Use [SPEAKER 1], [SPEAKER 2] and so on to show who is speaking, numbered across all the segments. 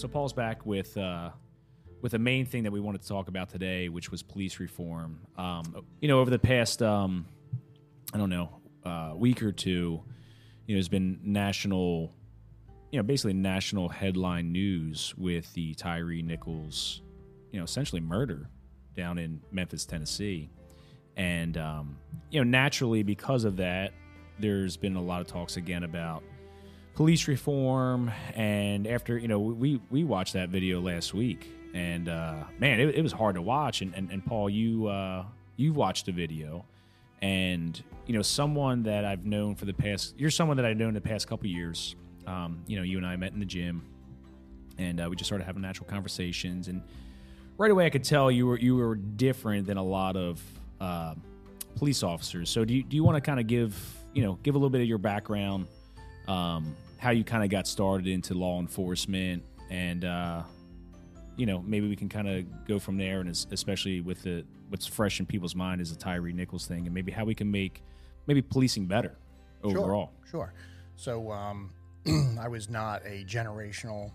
[SPEAKER 1] so Paul's back with uh, with the main thing that we wanted to talk about today, which was police reform. Um, you know, over the past um, I don't know uh, week or two, you know, there's been national, you know, basically national headline news with the Tyree Nichols, you know, essentially murder down in Memphis, Tennessee, and um, you know, naturally because of that, there's been a lot of talks again about police reform and after you know we we watched that video last week and uh, man it, it, was hard to watch. And, and, and paul you uh, you watched the video and you know someone that i've known for the past you're someone that i've known the past couple years. Um, you know you and i met in the gym and uh, we just started having natural conversations and right away i could tell you were you were different than a lot of uh, police officers. So do you, do you want to kind of give you know give a little bit of your background um, how you kind of got started into law enforcement, and uh, you know maybe we can kind of go from there, and especially with the what's fresh in people's mind is the Tyree Nichols thing, and maybe how we can make maybe policing better overall.
[SPEAKER 2] Sure. sure. So um, I was not a generational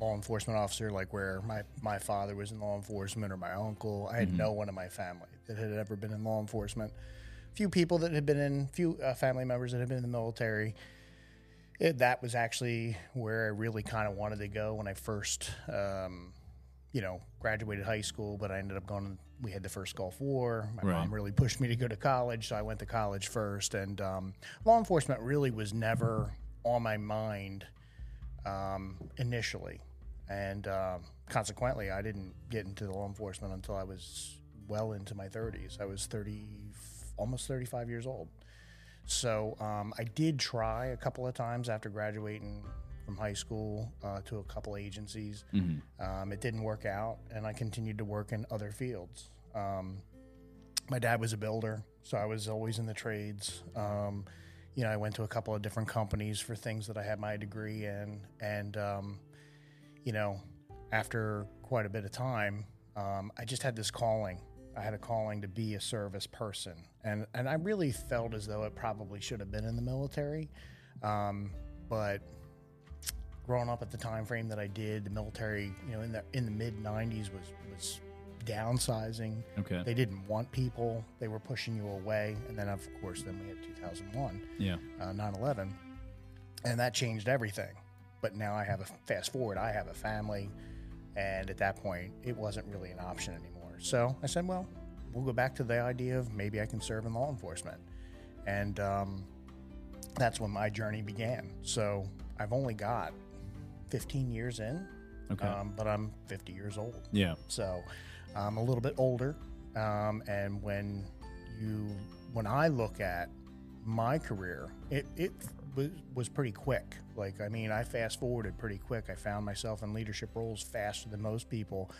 [SPEAKER 2] law enforcement officer like where my, my father was in law enforcement or my uncle. I had mm-hmm. no one in my family that had ever been in law enforcement. Few people that had been in, few uh, family members that had been in the military it, that was actually where I really kind of wanted to go when I first, um, you know, graduated high school. But I ended up going. We had the first Gulf War. My right. mom really pushed me to go to college, so I went to college first. And um, law enforcement really was never on my mind um, initially, and uh, consequently, I didn't get into law enforcement until I was well into my 30s. I was 30, almost 35 years old. So um, I did try a couple of times after graduating from high school uh, to a couple agencies. Mm-hmm. Um, it didn't work out, and I continued to work in other fields. Um, my dad was a builder, so I was always in the trades. Um, you know, I went to a couple of different companies for things that I had my degree in, and um, you know, after quite a bit of time, um, I just had this calling I had a calling to be a service person, and and I really felt as though it probably should have been in the military, um, but growing up at the time frame that I did, the military, you know, in the in the mid '90s was was downsizing.
[SPEAKER 1] Okay,
[SPEAKER 2] they didn't want people; they were pushing you away, and then of course, then we had 2001,
[SPEAKER 1] yeah,
[SPEAKER 2] uh, 9/11, and that changed everything. But now I have a fast forward, I have a family, and at that point, it wasn't really an option anymore. So I said, well, we'll go back to the idea of maybe I can serve in law enforcement. And um, that's when my journey began. So I've only got 15 years in,
[SPEAKER 1] okay. Um,
[SPEAKER 2] but I'm 50 years old.
[SPEAKER 1] Yeah.
[SPEAKER 2] So I'm a little bit older. Um, and when you, when I look at my career, it, it was, was pretty quick. Like, I mean, I fast forwarded pretty quick. I found myself in leadership roles faster than most people.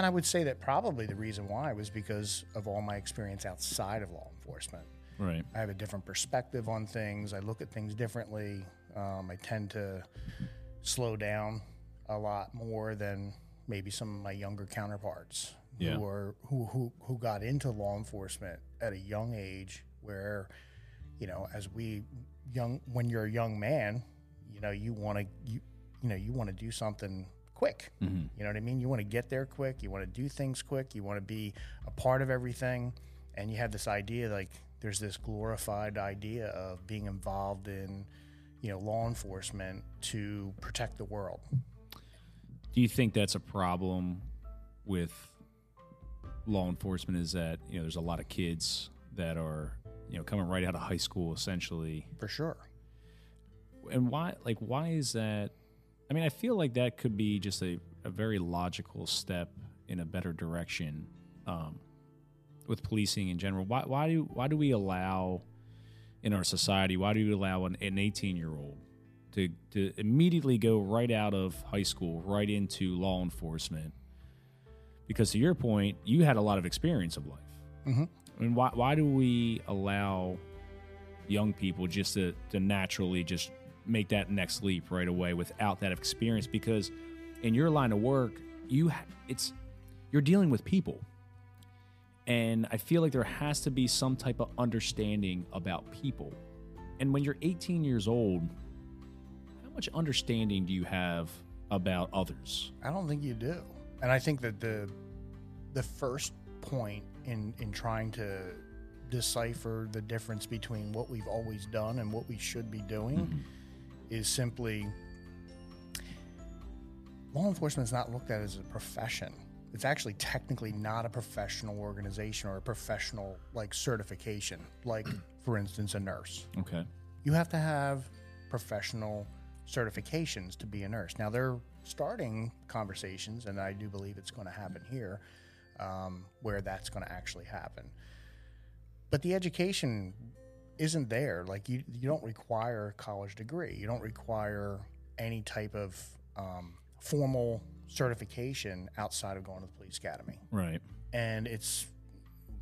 [SPEAKER 2] And I would say that probably the reason why was because of all my experience outside of law enforcement.
[SPEAKER 1] Right.
[SPEAKER 2] I have a different perspective on things. I look at things differently. Um, I tend to slow down a lot more than maybe some of my younger counterparts
[SPEAKER 1] yeah.
[SPEAKER 2] who are who, who who got into law enforcement at a young age where you know as we young when you're a young man you know you want to you you know you want to do something quick. Mm-hmm. You know what I mean? You want to get there quick. You want to do things quick. You want to be a part of everything. And you have this idea like there's this glorified idea of being involved in, you know, law enforcement to protect the world.
[SPEAKER 1] Do you think that's a problem with law enforcement? Is that you know there's a lot of kids that are you know coming right out of high school essentially
[SPEAKER 2] for sure.
[SPEAKER 1] And why like why is that I mean, I feel like that could be just a, a very logical step in a better direction um, with policing in general. Why, why do why do we allow in our society? Why do we allow an, an 18 year old to to immediately go right out of high school right into law enforcement? Because to your point, you had a lot of experience of life.
[SPEAKER 2] Mm-hmm.
[SPEAKER 1] I mean, why why do we allow young people just to, to naturally just make that next leap right away without that experience because in your line of work you it's you're dealing with people and i feel like there has to be some type of understanding about people and when you're 18 years old how much understanding do you have about others.
[SPEAKER 2] I don't think you do. And I think that the the first point in in trying to decipher the difference between what we've always done and what we should be doing
[SPEAKER 1] Mm-hmm.
[SPEAKER 2] Is simply law enforcement is not looked at as a profession. It's actually technically not a professional organization or a professional like certification, like for instance a nurse.
[SPEAKER 1] Okay.
[SPEAKER 2] You have to have professional certifications to be a nurse. Now they're starting conversations, and I do believe it's going to happen here, um, where that's going to actually happen. But the education isn't there. Like you, you don't require a college degree. You don't require any type of um, formal certification outside of going to the police academy,
[SPEAKER 1] Right.
[SPEAKER 2] and it's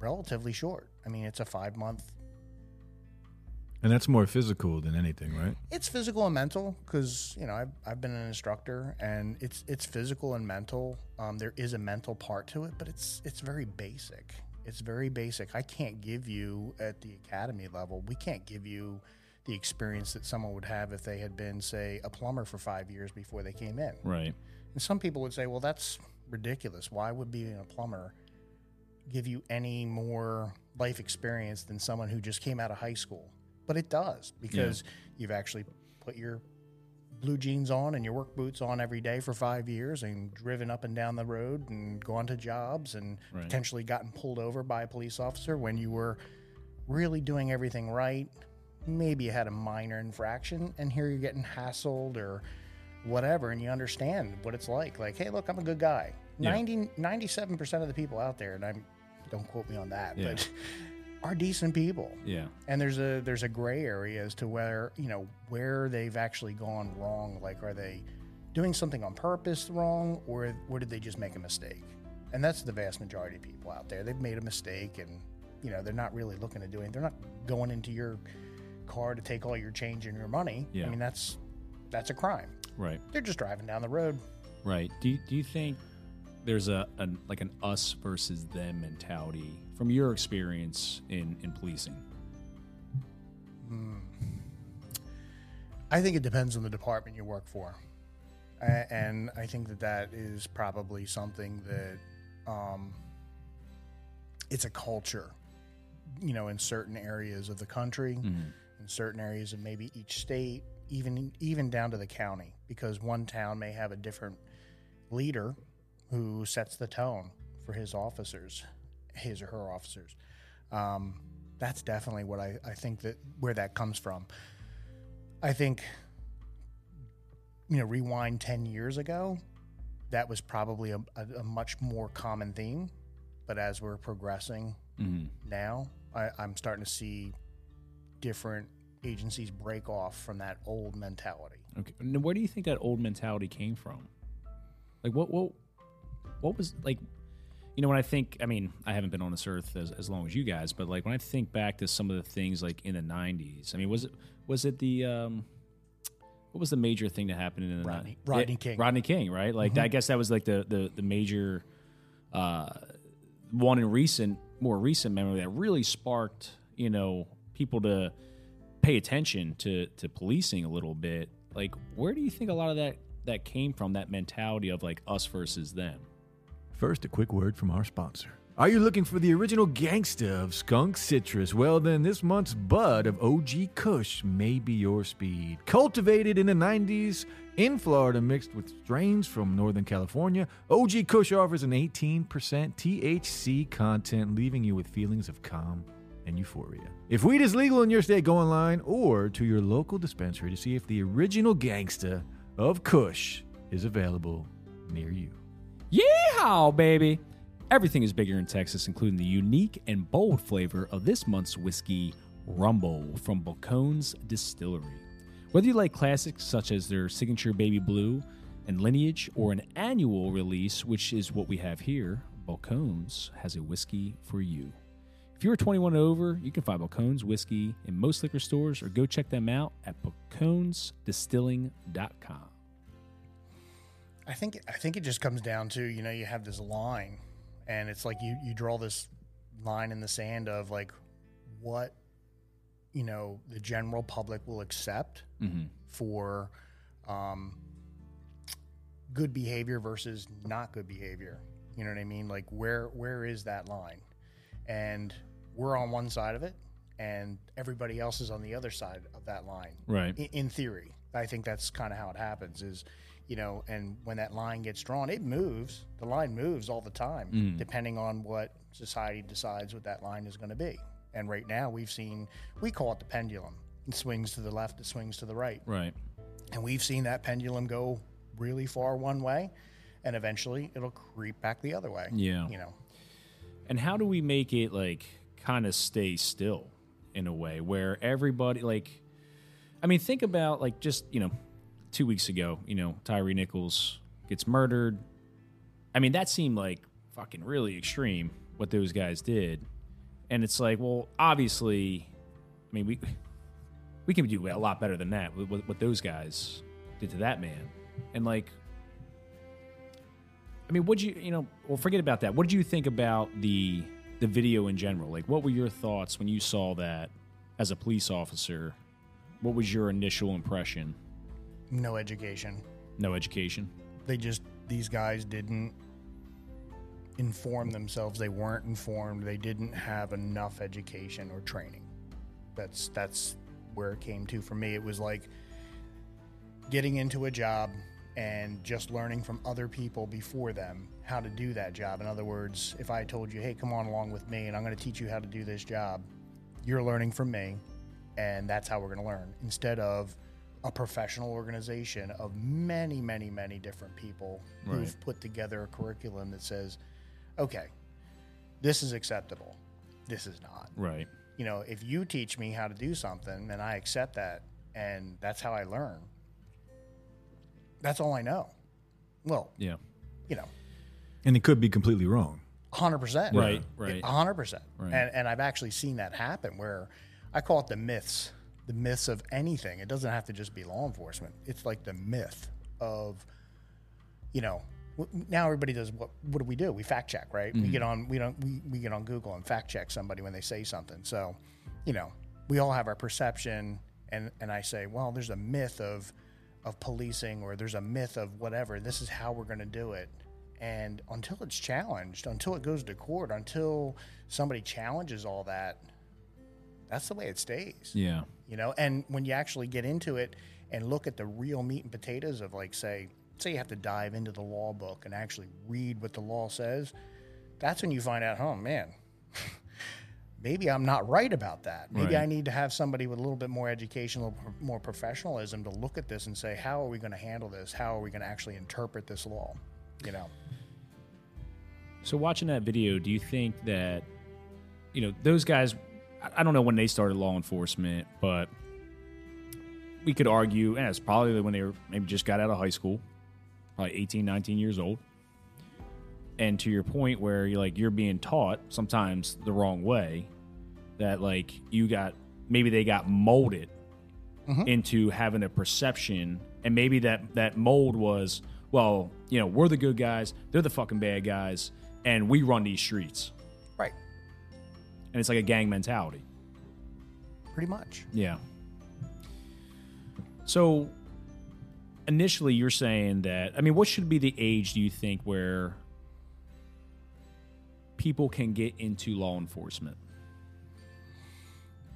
[SPEAKER 2] relatively short. I mean, it's a five month
[SPEAKER 3] And that's more physical than anything, right?
[SPEAKER 2] it's physical and mental because you know I've, I've been an instructor and it's it's physical and mental um, there is a mental part to it but it's it's very basic it's very basic. I can't give you at the academy level we can't give you the experience that someone would have if they had been say a plumber for five years before they came in.
[SPEAKER 1] Right.
[SPEAKER 2] and some people would say well that's ridiculous. Why would being a plumber give you any more life experience than someone who just came out of high school? But it does because you've actually put your blue jeans on and your work boots on every day for five years and driven up and down the road and gone to jobs and
[SPEAKER 1] Right.
[SPEAKER 2] potentially gotten pulled over by a police officer when you were really doing everything right maybe you had a minor infraction and here you're getting hassled or whatever and you understand what it's like like hey look i'm a good guy
[SPEAKER 1] Yeah.
[SPEAKER 2] 90 97% of the people out there and i'm don't quote me on that
[SPEAKER 1] Yeah.
[SPEAKER 2] but are decent people
[SPEAKER 1] Yeah.
[SPEAKER 2] and there's a there's a gray area as to where you know where they've actually gone wrong like are they doing something on purpose wrong or or did they just make a mistake and that's the vast majority of people out there they've made a mistake and you know they're not really looking to do anything they're not going into your car to take all your change and your money
[SPEAKER 1] Yeah.
[SPEAKER 2] i mean that's that's a crime
[SPEAKER 1] Right.
[SPEAKER 2] they're just driving down the road
[SPEAKER 1] Right. Do you, do you think there's a an, like an us versus them mentality from your experience in in policing?
[SPEAKER 2] I think it depends on the department you work for, and I think that that is probably something that um, it's a culture, you know, in certain areas of the country, in certain areas of maybe each state, even even down to the county, because one town may have a different leader who sets the tone for his officers, his or her officers. Um, that's definitely what I, I think that where that comes from. I think, you know, rewind 10 years ago, that was probably a, a, a much more common theme. But as we're progressing
[SPEAKER 1] Mm-hmm.
[SPEAKER 2] now, I, I'm starting to see different agencies break off from that old mentality.
[SPEAKER 1] Okay. And where do you think that old mentality came from? Like what what what was like you know when I think I mean, I haven't been on this earth as, as long as you guys, but like when I think back to some of the things like in the 90s. I mean, was it was it the um what was the major thing that happened in the
[SPEAKER 2] Rodney-
[SPEAKER 1] ni-
[SPEAKER 2] Rodney
[SPEAKER 1] Yeah,
[SPEAKER 2] King. Mm-hmm.
[SPEAKER 1] Rodney King, right? Like I guess that was like the the the major uh one in recent more recent memory that really sparked, you know, people to pay attention to to policing a little bit. Like, where do you think a lot of that that came from? That mentality of like us versus them.
[SPEAKER 3] First, a quick word from our sponsor. Are you looking for the original gangsta of skunk citrus? Well, then this month's bud of OG Kush may be your speed. Cultivated in the 90s in Florida, mixed with strains from Northern California, OG Kush offers an 18% THC content, leaving you with feelings of calm and euphoria. If weed is legal in your state, go online or to your local dispensary to see if the original gangsta of Kush is available near you.
[SPEAKER 1] Yeehaw, baby! Everything is bigger in Texas, including the unique and bold flavor of this month's whiskey, Rumble, from Balcones Distillery. Whether you like classics such as their signature Baby Blue and Lineage, or an annual release, which is what we have here, Balcones has a whiskey for you. If you're 21 and over, you can find Balcones whiskey in most liquor stores or go check them out at balconesdistilling.com.
[SPEAKER 2] I think I think it just comes down to you know you have this line, and it's like you you draw this line in the sand of like what you know the general public will accept
[SPEAKER 1] Mm-hmm.
[SPEAKER 2] for um, good behavior versus not good behavior. You know what I mean? Like where where is that line? And we're on one side of it, and everybody else is on the other side of that line.
[SPEAKER 1] Right.
[SPEAKER 2] In, in theory, I think that's kind of how it happens. Is you know, and when that line gets drawn, it moves. The line moves all the time, mm. depending on what society decides what that line is going to be. And right now, we've seen we call it the pendulum. It swings to the left, it swings to the right.
[SPEAKER 1] Right.
[SPEAKER 2] And we've seen that pendulum go really far one way, and eventually it'll creep back the other way.
[SPEAKER 1] Yeah.
[SPEAKER 2] You know,
[SPEAKER 1] And how do we make it like kind of stay still in a way where everybody like I mean think about like just, you know, 2 weeks ago, you know, Tyree Nichols gets murdered. I mean that seemed like fucking really extreme what those guys did. And it's like, well, obviously I mean we we can do a lot better than that with what, what those guys did to that man. And like I mean, what you you know? Well, forget about that. What did you think about the the video in general? Like, what were your thoughts when you saw that as a police officer? What was your initial impression?
[SPEAKER 2] No education.
[SPEAKER 1] No education.
[SPEAKER 2] They just these guys didn't inform themselves. They weren't informed. They didn't have enough education or training. That's that's where it came to for me. It was like getting into a job and just learning from other people before them how to do that job. In other words, if I told you, "Hey, come on along with me and I'm going to teach you how to do this job." You're learning from me and that's how we're going to learn instead of a professional organization of many, many, many different people
[SPEAKER 1] Right.
[SPEAKER 2] who've put together a curriculum that says, okay, this is acceptable, this is not.
[SPEAKER 1] Right.
[SPEAKER 2] You know, if you teach me how to do something and I accept that and that's how I learn, that's all I know. Well,
[SPEAKER 1] Yeah.
[SPEAKER 2] you know,
[SPEAKER 3] And it could be completely wrong.
[SPEAKER 2] hundred percent.
[SPEAKER 1] Right, right.
[SPEAKER 2] hundred percent.
[SPEAKER 1] Right.
[SPEAKER 2] And and I've actually seen that happen where I call it the myths, the myths of anything. It doesn't have to just be law enforcement. It's like the myth of, you know, now everybody does what? What do we do? We fact check, right?
[SPEAKER 1] Mm-hmm.
[SPEAKER 2] We get on we don't we, we get on Google and fact check somebody when they say something. So, you know, we all have our perception, and and I say, well, there's a myth of of policing, or there's a myth of whatever. This is how we're going to do it. And until it's challenged, until it goes to court, until somebody challenges all that, that's the way it stays
[SPEAKER 1] Yeah.
[SPEAKER 2] you know and when you actually get into it and look at the real meat and potatoes of like say say you have to dive into the law book and actually read what the law says that's when you find out oh man maybe i'm not right about that maybe
[SPEAKER 1] Right.
[SPEAKER 2] i need to have somebody with a little bit more education a little pro- more professionalism to look at this and say how are we going to handle this how are we going to actually interpret this law you know
[SPEAKER 1] So watching that video, do you think that you know those guys? I- don't know when they started law enforcement, but we could argue, and it's probably when they were maybe just got out of high school, probably 18, 19 years old. And to your point, where you're like you're being taught sometimes the wrong way, that like you got maybe they got molded mm-hmm. into having a perception, and maybe that that mold was well, you know, we're the good guys, they're the fucking bad guys, and we run these streets, and it's like a gang mentality.
[SPEAKER 2] pretty much
[SPEAKER 1] Yeah. So initially you're saying that I mean what should be the age do you think where people can get into law enforcement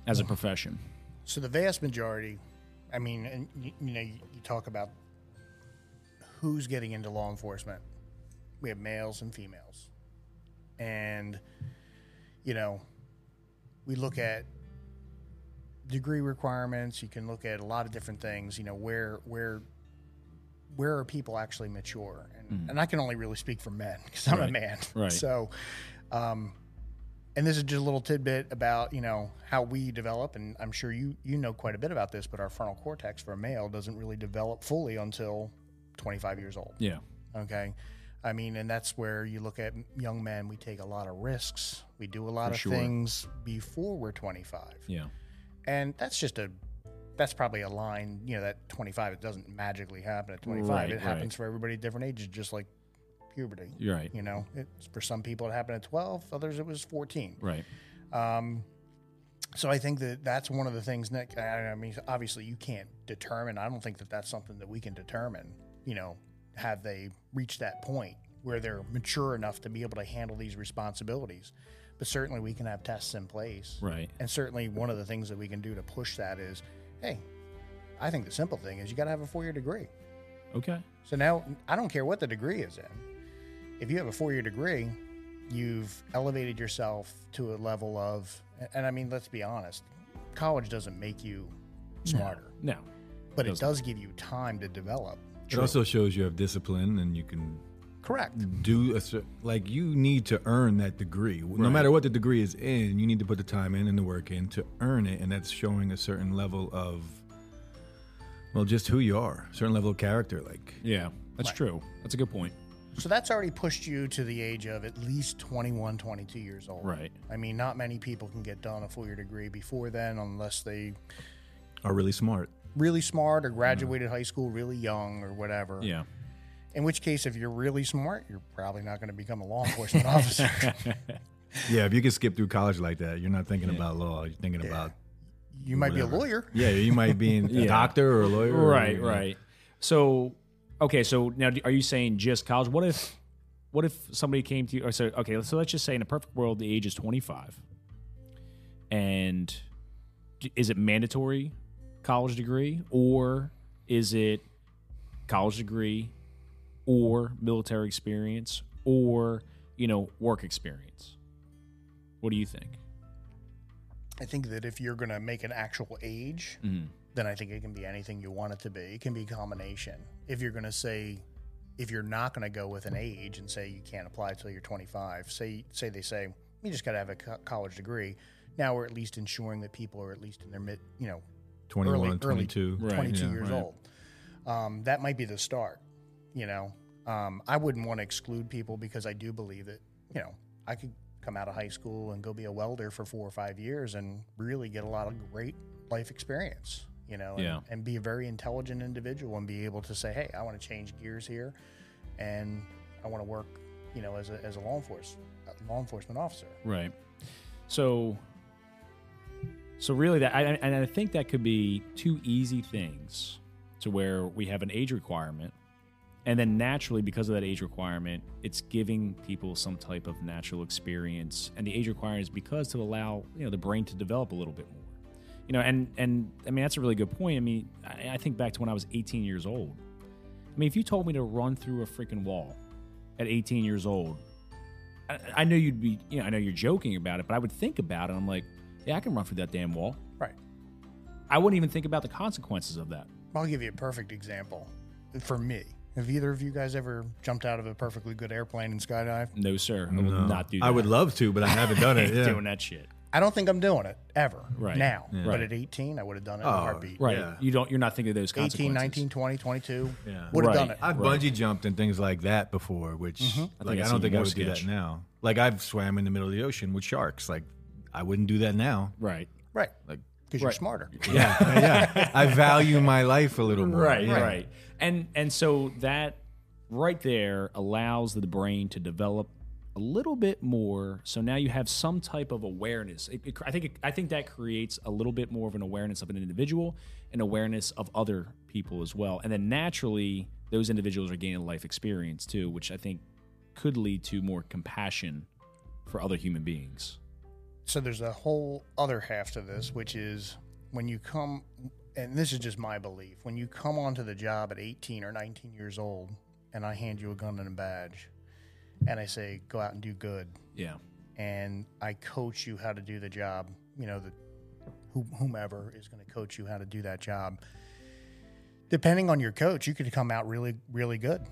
[SPEAKER 1] as a profession?
[SPEAKER 2] So the vast majority, I mean, and you, you know, you, you talk about who's getting into law enforcement. We have males and females, and you know, we look at degree requirements. You can look at a lot of different things. You know, where where where are people actually mature? And, and I can only really speak for men because I'm a man.
[SPEAKER 1] Right.
[SPEAKER 2] So, um, and this is just a little tidbit about you know how we develop and i'm sure you you know quite a bit about this but our frontal cortex for a male doesn't really develop fully until 25 years old
[SPEAKER 1] Yeah.
[SPEAKER 2] okay i mean and that's where you look at young men we take a lot of risks we do a lot
[SPEAKER 1] For
[SPEAKER 2] of
[SPEAKER 1] sure.
[SPEAKER 2] things before we're 25
[SPEAKER 1] Yeah.
[SPEAKER 2] and that's just a that's probably a line you know that 25 it doesn't magically happen at 25
[SPEAKER 1] Right,
[SPEAKER 2] it
[SPEAKER 1] right.
[SPEAKER 2] happens for everybody at different ages just like puberty
[SPEAKER 1] You're right.
[SPEAKER 2] you know it's for some people it happened at 12 others it was 14
[SPEAKER 1] Right.
[SPEAKER 2] um, so I think that that's one of the things, Nick. I I mean, obviously, you can't determine. I don't think that that's something that we can determine. You know, have they reached that point where they're mature enough to be able to handle these responsibilities. But certainly we can have tests in place.
[SPEAKER 1] Right.
[SPEAKER 2] And certainly one of the things that we can do to push that is, hey, I think the simple thing is you got to have a four year degree.
[SPEAKER 1] Okay.
[SPEAKER 2] So now I don't care what the degree is in. If you have a four year degree, you've elevated yourself to a level of, and I mean, let's be honest, college doesn't make you smarter,
[SPEAKER 1] No.
[SPEAKER 2] but it
[SPEAKER 1] doesn't.
[SPEAKER 2] does give you time to develop.
[SPEAKER 3] It also shows you have discipline and you can
[SPEAKER 2] Correct.
[SPEAKER 3] do a cer- like you need to earn that degree. No matter what the degree is in, you need to put the time in and the work in to earn it, and that's showing a certain level of well, just who you are, certain level of character. Like
[SPEAKER 1] Yeah. That's
[SPEAKER 2] Right.
[SPEAKER 1] true. That's a good point.
[SPEAKER 2] So that's already pushed you to the age of at least 21, 22 years old.
[SPEAKER 1] Right.
[SPEAKER 2] I mean, not many people can get done a four year degree before then unless they
[SPEAKER 3] are really smart.
[SPEAKER 2] Really smart or mm-hmm. graduated high school really young or whatever.
[SPEAKER 1] Yeah.
[SPEAKER 2] In which case, if you're really smart, you're probably not going to become a law enforcement officer.
[SPEAKER 3] Yeah, if you can skip through college like that, you're not thinking about law. You're thinking about
[SPEAKER 2] You might be a lawyer.
[SPEAKER 3] yeah, you might be a
[SPEAKER 1] Yeah.
[SPEAKER 3] doctor or a lawyer. or-
[SPEAKER 1] Right, right. So, okay, so now are you saying just college? What if, what if somebody came to you? Or so, okay, so let's just say in a perfect world, the age is twenty five, and is it mandatory college degree or is it college degree or military experience or you know work experience? What do you think?
[SPEAKER 2] I think that if you're going to make an actual age,
[SPEAKER 1] Mhm.
[SPEAKER 2] then I think it can be anything you want it to be. It can be a combination. If you're going to say, if you're not going to go with an age and say you can't apply till you're 25, say say they say you just got to have a co- college degree. Now we're at least ensuring that people are at least in their mid, you know,
[SPEAKER 3] 21,
[SPEAKER 2] early- early
[SPEAKER 3] 22.
[SPEAKER 1] Right,
[SPEAKER 2] 22
[SPEAKER 3] yeah,
[SPEAKER 2] years
[SPEAKER 3] right.
[SPEAKER 2] old. Um, that might be the start. You know, um, I wouldn't want to exclude people because I do believe that you know I could come out of high school and go be a welder for four or five years and really get a lot of great life experience. You know, and,
[SPEAKER 1] Yeah.
[SPEAKER 2] and be a very intelligent individual and be able to say, hey, I want to change gears here, and I want to work, you know, as a, as a law enforcement law enforcement officer.
[SPEAKER 1] Right. So, so really, that I, and I think that could be two easy things to where we have an age requirement, and then naturally, because of that age requirement, it's giving people some type of natural experience, and the age requirement is because to allow you know the brain to develop a little bit more. You know, and and I mean that's a really good point. I mean, I, I think back to when I was 18 years old. I mean, if you told me to run through a freaking wall at 18 years old, I, I know you'd be, you know, I know you're joking about it, but I would think about it. I'm like, yeah, I can run through that damn wall.
[SPEAKER 2] Right.
[SPEAKER 1] I wouldn't even think about the consequences of that.
[SPEAKER 2] I'll give you a perfect example. For me, have either of you guys ever jumped out of a perfectly good airplane and skydived?
[SPEAKER 1] No, sir, I will
[SPEAKER 3] No.
[SPEAKER 1] not do that.
[SPEAKER 3] I would love to, but I haven't done it. Yeah.
[SPEAKER 1] doing that shit.
[SPEAKER 2] I don't think I'm doing it ever
[SPEAKER 1] Right.
[SPEAKER 2] now.
[SPEAKER 3] Yeah.
[SPEAKER 2] But at 18, I would have done it in a
[SPEAKER 3] Oh,
[SPEAKER 2] heartbeat.
[SPEAKER 1] Right.
[SPEAKER 3] Yeah.
[SPEAKER 1] You don't. You're not thinking of those
[SPEAKER 2] 18, 19, 20, 22,
[SPEAKER 3] Yeah.
[SPEAKER 2] would have
[SPEAKER 1] Right.
[SPEAKER 2] done it.
[SPEAKER 3] I've
[SPEAKER 1] Right.
[SPEAKER 3] bungee jumped and things like that before, which mm-hmm.
[SPEAKER 1] I think
[SPEAKER 3] like I,
[SPEAKER 1] that's
[SPEAKER 3] don't think I
[SPEAKER 1] more
[SPEAKER 3] would do that now. Like I've swam in the middle of the ocean with sharks. Like I wouldn't do that now.
[SPEAKER 1] Right.
[SPEAKER 2] Right.
[SPEAKER 3] Like
[SPEAKER 2] Because you're smarter.
[SPEAKER 3] yeah, yeah. I value my life a little more.
[SPEAKER 1] Right,
[SPEAKER 3] yeah.
[SPEAKER 1] right. And and so that right there allows the brain to develop a little bit more. So now you have some type of awareness. It, it- I think it, I think that creates a little bit more of an awareness of an individual and awareness of other people as well. And then naturally, those individuals are gaining life experience too, which I think could lead to more compassion for other human beings.
[SPEAKER 2] So there's a whole other half to this, which is when you come, and this is just my belief, when you come onto the job at 18 or 19 years old, and I hand you a gun and a badge, and I say, go out and do good,
[SPEAKER 1] Yeah.
[SPEAKER 2] and I coach you how to do the job, you know, the who- whomever is going to coach you how to do that job. Depending on your coach, you could come out really, really good,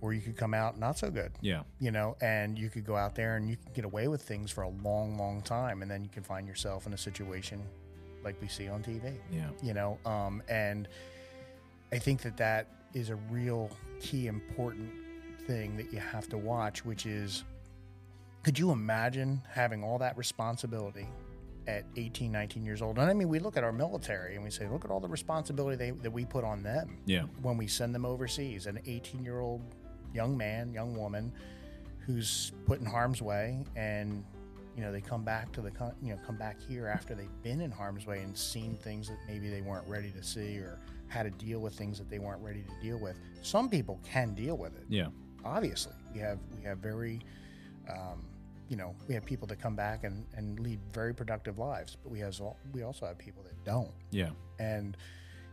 [SPEAKER 2] or you could come out not so good
[SPEAKER 1] Yeah.
[SPEAKER 2] you know, and you could go out there and you can get away with things for a long, long time, and then you can find yourself in a situation like we see on TV,
[SPEAKER 1] Yeah.
[SPEAKER 2] you know, um, and I think that that is a real key important thing that you have to watch, which is, could you imagine having all that responsibility at 18, 19 years old? And I mean, we look at our military and we say, look at all the responsibility they, that we put on them
[SPEAKER 1] Yeah.
[SPEAKER 2] when we send them overseas. An 18 year old young man, young woman who's put in harm's way and you know they come back to the you know come back here after they've been in harm's way and seen things that maybe they weren't ready to see or how to deal with things that they weren't ready to deal with. Some people can deal with it.
[SPEAKER 1] Yeah.
[SPEAKER 2] Obviously, we have we have very, um, you know, we have people that come back and, and lead very productive lives, but we has al- we also have people that don't,
[SPEAKER 1] Yeah.
[SPEAKER 2] and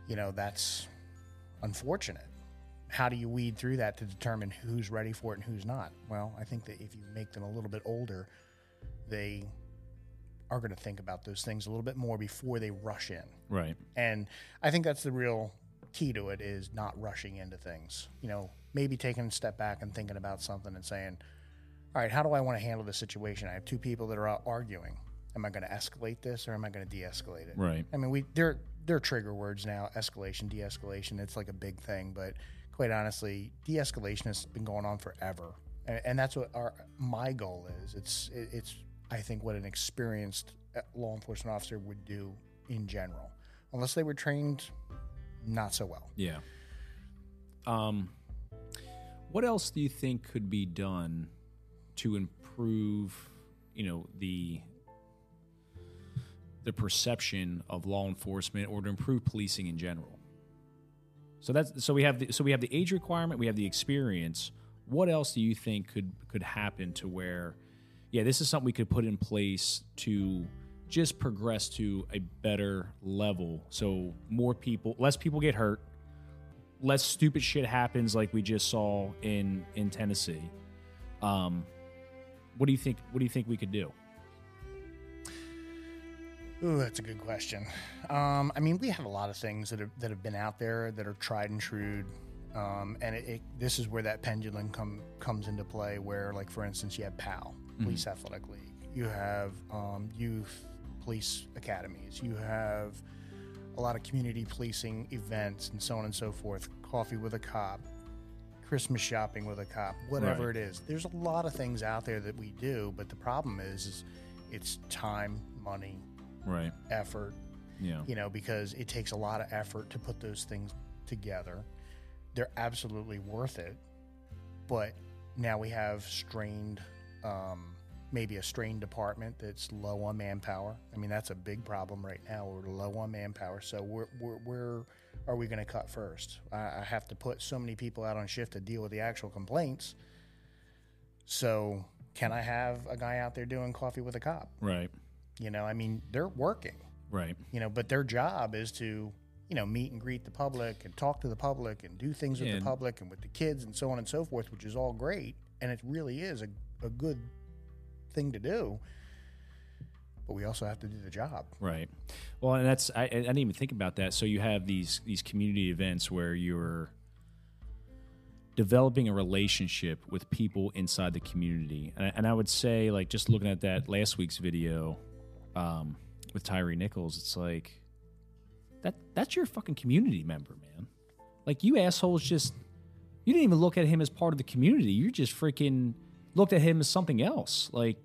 [SPEAKER 2] you know that's unfortunate. How do you weed through that to determine who's ready for it and who's not? Well, I think that if you make them a little bit older, they are going to think about those things a little bit more before they rush in.
[SPEAKER 1] Right.
[SPEAKER 2] And I think that's the real key to it is not rushing into things. You know, maybe taking a step back and thinking about something and saying, all right, how do I want to handle this situation? I have two people that are out arguing. Am I going to escalate this or am I going to de-escalate it?
[SPEAKER 1] Right.
[SPEAKER 2] I mean, we they're they're trigger words now: escalation, de-escalation. It's like a big thing, but quite honestly, de-escalation has been going on forever, and, and that's what our my goal is. It's it, it's I think what an experienced uh, law enforcement officer would do in general, unless they were trained not so well.
[SPEAKER 1] Yeah. Um, what else do you think could be done to improve, you know, the the perception of law enforcement or to improve policing in general? So that's so we have the, so we have the age requirement, we have the experience. What else do you think could could happen to where, yeah, this is something we could put in place to just progress to a better level, so more people, less people get hurt, less stupid shit happens like we just saw in in Tennessee. Um, what do you think? What do you think we could do?
[SPEAKER 2] Ooh, that's a good question. Um, I mean, we have a lot of things that have, that have been out there that are tried and true, um, and it, it, this is where that pendulum come comes into play. Where, like for instance, you have PAL, Police Athletic League. You have um, youth police academies. You have a lot of community policing events and so on and so forth. Coffee with a cop, Christmas shopping with a cop, whatever
[SPEAKER 1] Right.
[SPEAKER 2] it is. There's a lot of things out there that we do, but the problem is, is it's time, money,
[SPEAKER 1] Right.
[SPEAKER 2] effort,
[SPEAKER 1] Yeah.
[SPEAKER 2] you know, because it takes a lot of effort to put those things together. They're absolutely worth it, but now we have strained, um, maybe a strained department that's low on manpower. I mean, that's a big problem right now. We're low on manpower, so where are we going to cut first? I, I have to put so many people out on shift to deal with the actual complaints. So, can I have a guy out there doing coffee with a cop?
[SPEAKER 1] Right.
[SPEAKER 2] You know, I mean, they're working
[SPEAKER 1] Right.
[SPEAKER 2] you know but their job is to you know meet and greet the public and talk to the public and do things with
[SPEAKER 1] And-
[SPEAKER 2] the public and with the kids and so on and so forth which is all great and it really is a, a good thing to do but we also have to do the job
[SPEAKER 1] Right. Well, and that's I, I didn't even think about that. So you have these these community events where you're developing a relationship with people inside the community, and I, and I would say like just looking at that last week's video um, with Tyree Nichols, it's like that that's your fucking community member, man. Like you assholes just you didn't even look at him as part of the community. You just freaking looked at him as something else. Like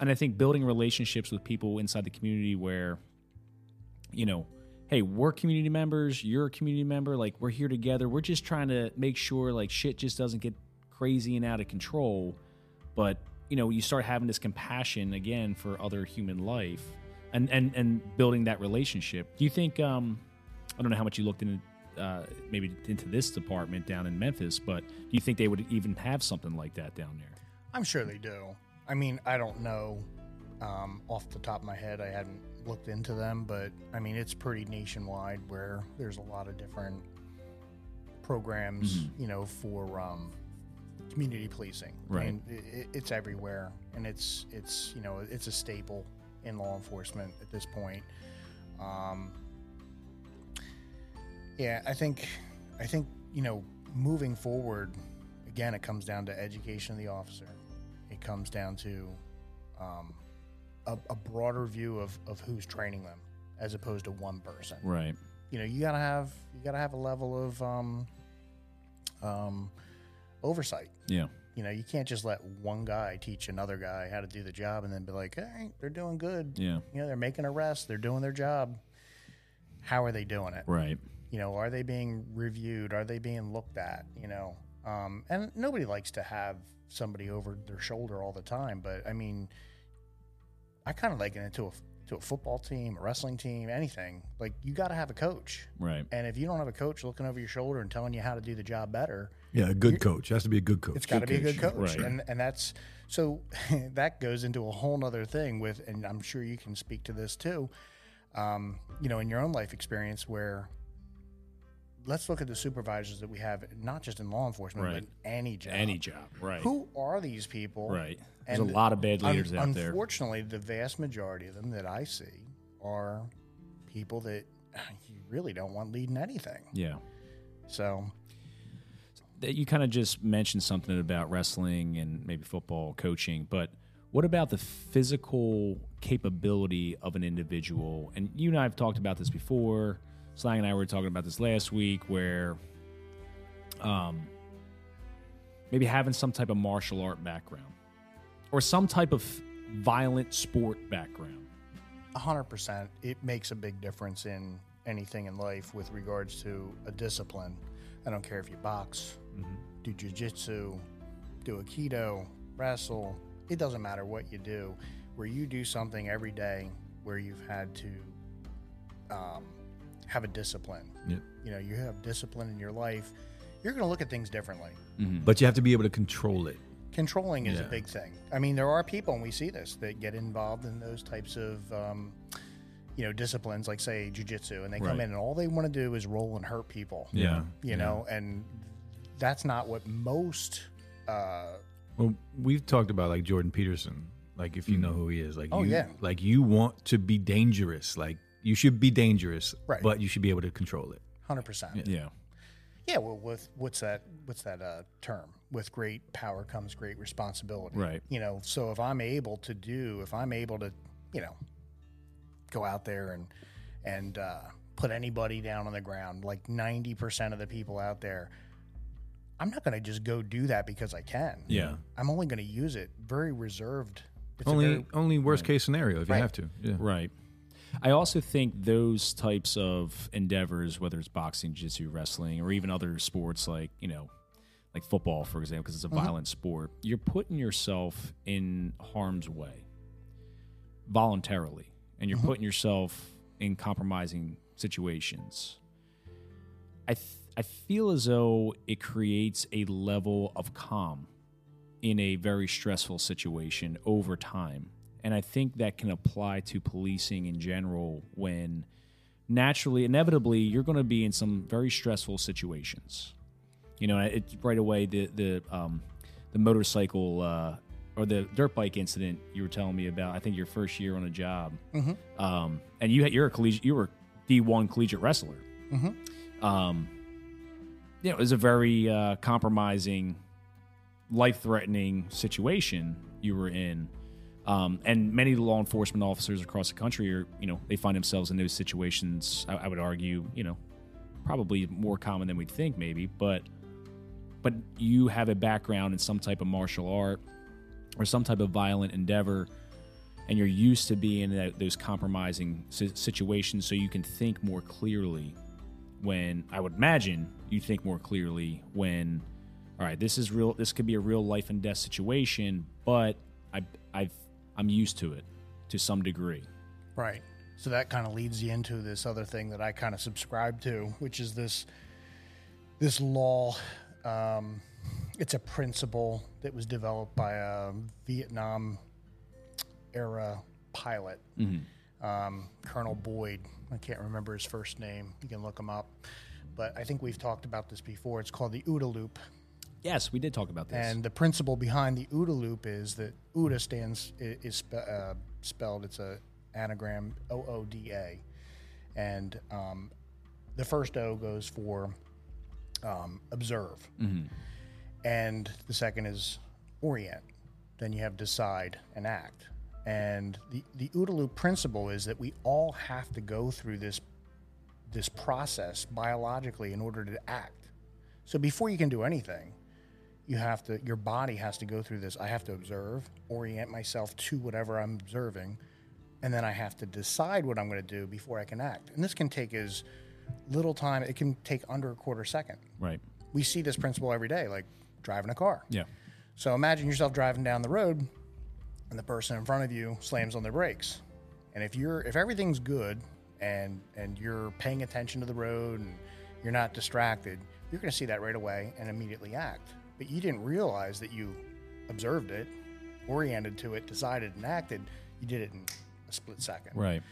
[SPEAKER 1] and I think building relationships with people inside the community where, you know, hey, we're community members, you're a community member, like we're here together. We're just trying to make sure like shit just doesn't get crazy and out of control. But, you know, you start having this compassion again for other human life and and and building that relationship. Do you think um I don't know how much you looked into uh, maybe into this department down in Memphis, but do you think they would even have something like that down there?
[SPEAKER 2] i'm sure they do i mean i don't know um, off the top of my head i hadn't looked into them but i mean it's pretty nationwide where there's a lot of different programs you know for um, community policing
[SPEAKER 1] Right.
[SPEAKER 2] Mean, it, it's everywhere and it's it's you know it's a staple in law enforcement at this point um, yeah i think i think you know moving forward again it comes down to education of the officer it comes down to um, a, a broader view of, of who's training them as opposed to one person
[SPEAKER 1] Right.
[SPEAKER 2] you know you gotta have you gotta have a level of um, um, oversight
[SPEAKER 1] Yeah.
[SPEAKER 2] you know you can't just let one guy teach another guy how to do the job and then be like hey they're doing good
[SPEAKER 1] Yeah.
[SPEAKER 2] you know they're making arrests they're doing their job how are they doing it
[SPEAKER 1] Right.
[SPEAKER 2] you know are they being reviewed are they being looked at you know um, and nobody likes to have somebody over their shoulder all the time but i mean i kind of liken it to a to a football team, a wrestling team, anything, like you got to have a coach.
[SPEAKER 1] Right.
[SPEAKER 2] And if you don't have a coach looking over your shoulder and telling you how to do the job better,
[SPEAKER 3] Yeah, a good coach has to be a good coach.
[SPEAKER 2] it's got to be a good coach.
[SPEAKER 1] Right.
[SPEAKER 2] And and that's so that goes into a whole nother thing with, and I'm sure you can speak to this too. Um, you know, in your own life experience, where let's look at the supervisors that we have, not just in law enforcement,
[SPEAKER 1] Right.
[SPEAKER 2] but any job.
[SPEAKER 1] Any job. Right.
[SPEAKER 2] Who are these people?
[SPEAKER 1] Right. There's
[SPEAKER 2] And
[SPEAKER 1] a lot of bad
[SPEAKER 2] Un-
[SPEAKER 1] leaders out there.
[SPEAKER 2] Unfortunately, the vast majority of them that I see are people that you really don't want leading anything.
[SPEAKER 1] Yeah.
[SPEAKER 2] So,
[SPEAKER 1] that you kind of just mentioned something about wrestling and maybe football coaching, but what about the physical capability of an individual? And you and I have talked about this before. Slang and I were talking about this last week, where um, maybe having some type of martial art background or some type of violent sport background.
[SPEAKER 2] 100%, it makes a big difference in anything in life with regards to a discipline. I don't care if you box, do jujitsu, do aikido, wrestle. It doesn't matter what you do. Where you do something every day where you've had to um, have a discipline.
[SPEAKER 3] Yep.
[SPEAKER 2] You know, you have discipline in your life. You're going to look at things differently.
[SPEAKER 3] But you have to be able to control it.
[SPEAKER 2] Controlling is a big thing. I mean, there are people, and we see this, that get involved in those types of, um, you know, disciplines, like say jujitsu, and they come in and all they want to do is roll and hurt people.
[SPEAKER 3] Yeah.
[SPEAKER 2] You know, and that's not what most. Uh,
[SPEAKER 3] Well, we've talked about like Jordan Peterson. Like if you know who he is, like
[SPEAKER 2] Oh,
[SPEAKER 3] you,
[SPEAKER 2] yeah.
[SPEAKER 3] like you want to be dangerous. Like you should be dangerous,
[SPEAKER 2] Right.
[SPEAKER 3] but you should be able to control it.
[SPEAKER 2] Hundred percent.
[SPEAKER 1] Yeah.
[SPEAKER 2] Yeah. Well, with what's that? What's that uh, term? With great power comes great responsibility.
[SPEAKER 1] Right.
[SPEAKER 2] You know. So if I'm able to do, if I'm able to, you know, go out there and and uh, put anybody down on the ground, like ninety percent of the people out there, I'm not going to just go do that because I can.
[SPEAKER 1] Yeah.
[SPEAKER 2] I'm only going to use it very reserved. It's
[SPEAKER 3] only
[SPEAKER 2] very-
[SPEAKER 3] only worst case scenario if you
[SPEAKER 2] Right.
[SPEAKER 3] have to. Yeah.
[SPEAKER 1] Right. I also think those types of endeavors, whether it's boxing, jiu-jitsu, wrestling, or even other sports like you know, like football, for example, because it's a mm-hmm. violent sport, you're putting yourself in harm's way voluntarily, and you're mm-hmm. putting yourself in compromising situations. I th- I feel as though it creates a level of calm in a very stressful situation over time. And I think that can apply to policing in general when naturally, inevitably, you're going to be in some very stressful situations. You know, it, right away, the, the, um, the motorcycle uh, or the dirt bike incident you were telling me about, I think your first year on a job. Um, and you had, you're a collegiate, you were D1 collegiate wrestler. Um, you know, it was a very uh, compromising life threatening situation you were in. Um, and many law enforcement officers across the country are, you know, they find themselves in those situations. I, I would argue, you know, probably more common than we'd think, maybe. But, but you have a background in some type of martial art or some type of violent endeavor, and you're used to being in that, those compromising si- situations, so you can think more clearly. When I would imagine you think more clearly when all right, this is real. This could be a real life and death situation, but I, I've, I'm used to it to some degree.
[SPEAKER 2] Right. So that kind of leads you into this other thing that I kind of subscribe to, which is this this law. Um, it's a principle that was developed by a Vietnam era pilot, um, Colonel Boyd. I can't remember his first name. You can look him up. But I think we've talked about this before. It's called the OODA loop.
[SPEAKER 1] Yes, we did talk about this.
[SPEAKER 2] And the principle behind the OODA loop is that OODA stands is spe- uh, spelled. It's a anagram O O D A, and um, the first O goes for um, observe, and the second is orient. Then you have decide and act. And the the OODA loop principle is that we all have to go through this this process biologically in order to act. So before you can do anything, you have to your body has to go through this i have to observe orient myself to whatever i'm observing and then i have to decide what i'm going to do before i can act and this can take as little time it can take under a quarter second
[SPEAKER 1] right.
[SPEAKER 2] we see this principle every day like driving a car
[SPEAKER 1] Yeah.
[SPEAKER 2] so imagine yourself driving down the road and the person in front of you slams on their brakes And if you're if everything's good and and you're paying attention to the road and you're not distracted, you're going to see that right away and immediately act. But you didn't realize that you observed it, oriented to it, decided and acted. You did it in a split second.
[SPEAKER 1] Right.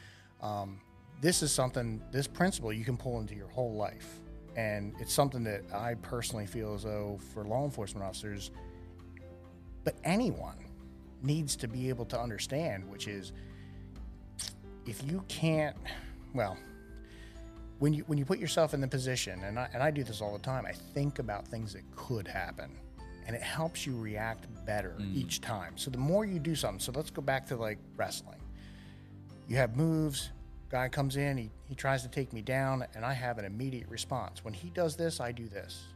[SPEAKER 2] Um, this is something, this principle you can pull into your whole life. And it's something that I personally feel as though for law enforcement officers, but anyone needs to be able to understand, which is if you can't, well, when you when you put yourself in the position, and I, and I do this all the time, I think about things that could happen, and it helps you react better hmm. each time. So the more you do something, so let's go back to like wrestling. You have moves. Guy comes in, he, he tries to take me down, and I have an immediate response. When he does this, I do this.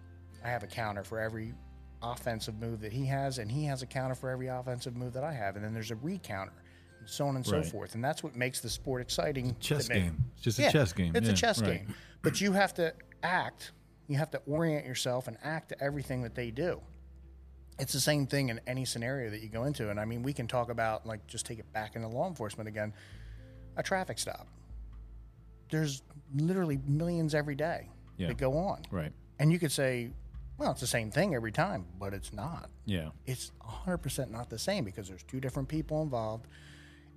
[SPEAKER 2] I have a counter for every offensive move that he has, and he has a counter for every offensive move that I have, and then there's a recounter, and so on and so
[SPEAKER 1] Right.
[SPEAKER 2] forth. And that's what makes the sport exciting.
[SPEAKER 3] Chess
[SPEAKER 2] to me.
[SPEAKER 3] game. It's just a chess game.
[SPEAKER 2] It's
[SPEAKER 3] Yeah.
[SPEAKER 2] a chess
[SPEAKER 1] right.
[SPEAKER 2] game. But you have to act, you have to orient yourself and act to everything that they do. It's the same thing in any scenario that you go into. And I mean, we can talk about, like, just take it back into law enforcement again a traffic stop. There's literally millions every day
[SPEAKER 1] Yeah.
[SPEAKER 2] that go on.
[SPEAKER 1] Right.
[SPEAKER 2] And you could say, well, it's the same thing every time, but it's not.
[SPEAKER 1] Yeah.
[SPEAKER 2] It's 100% not the same because there's two different people involved.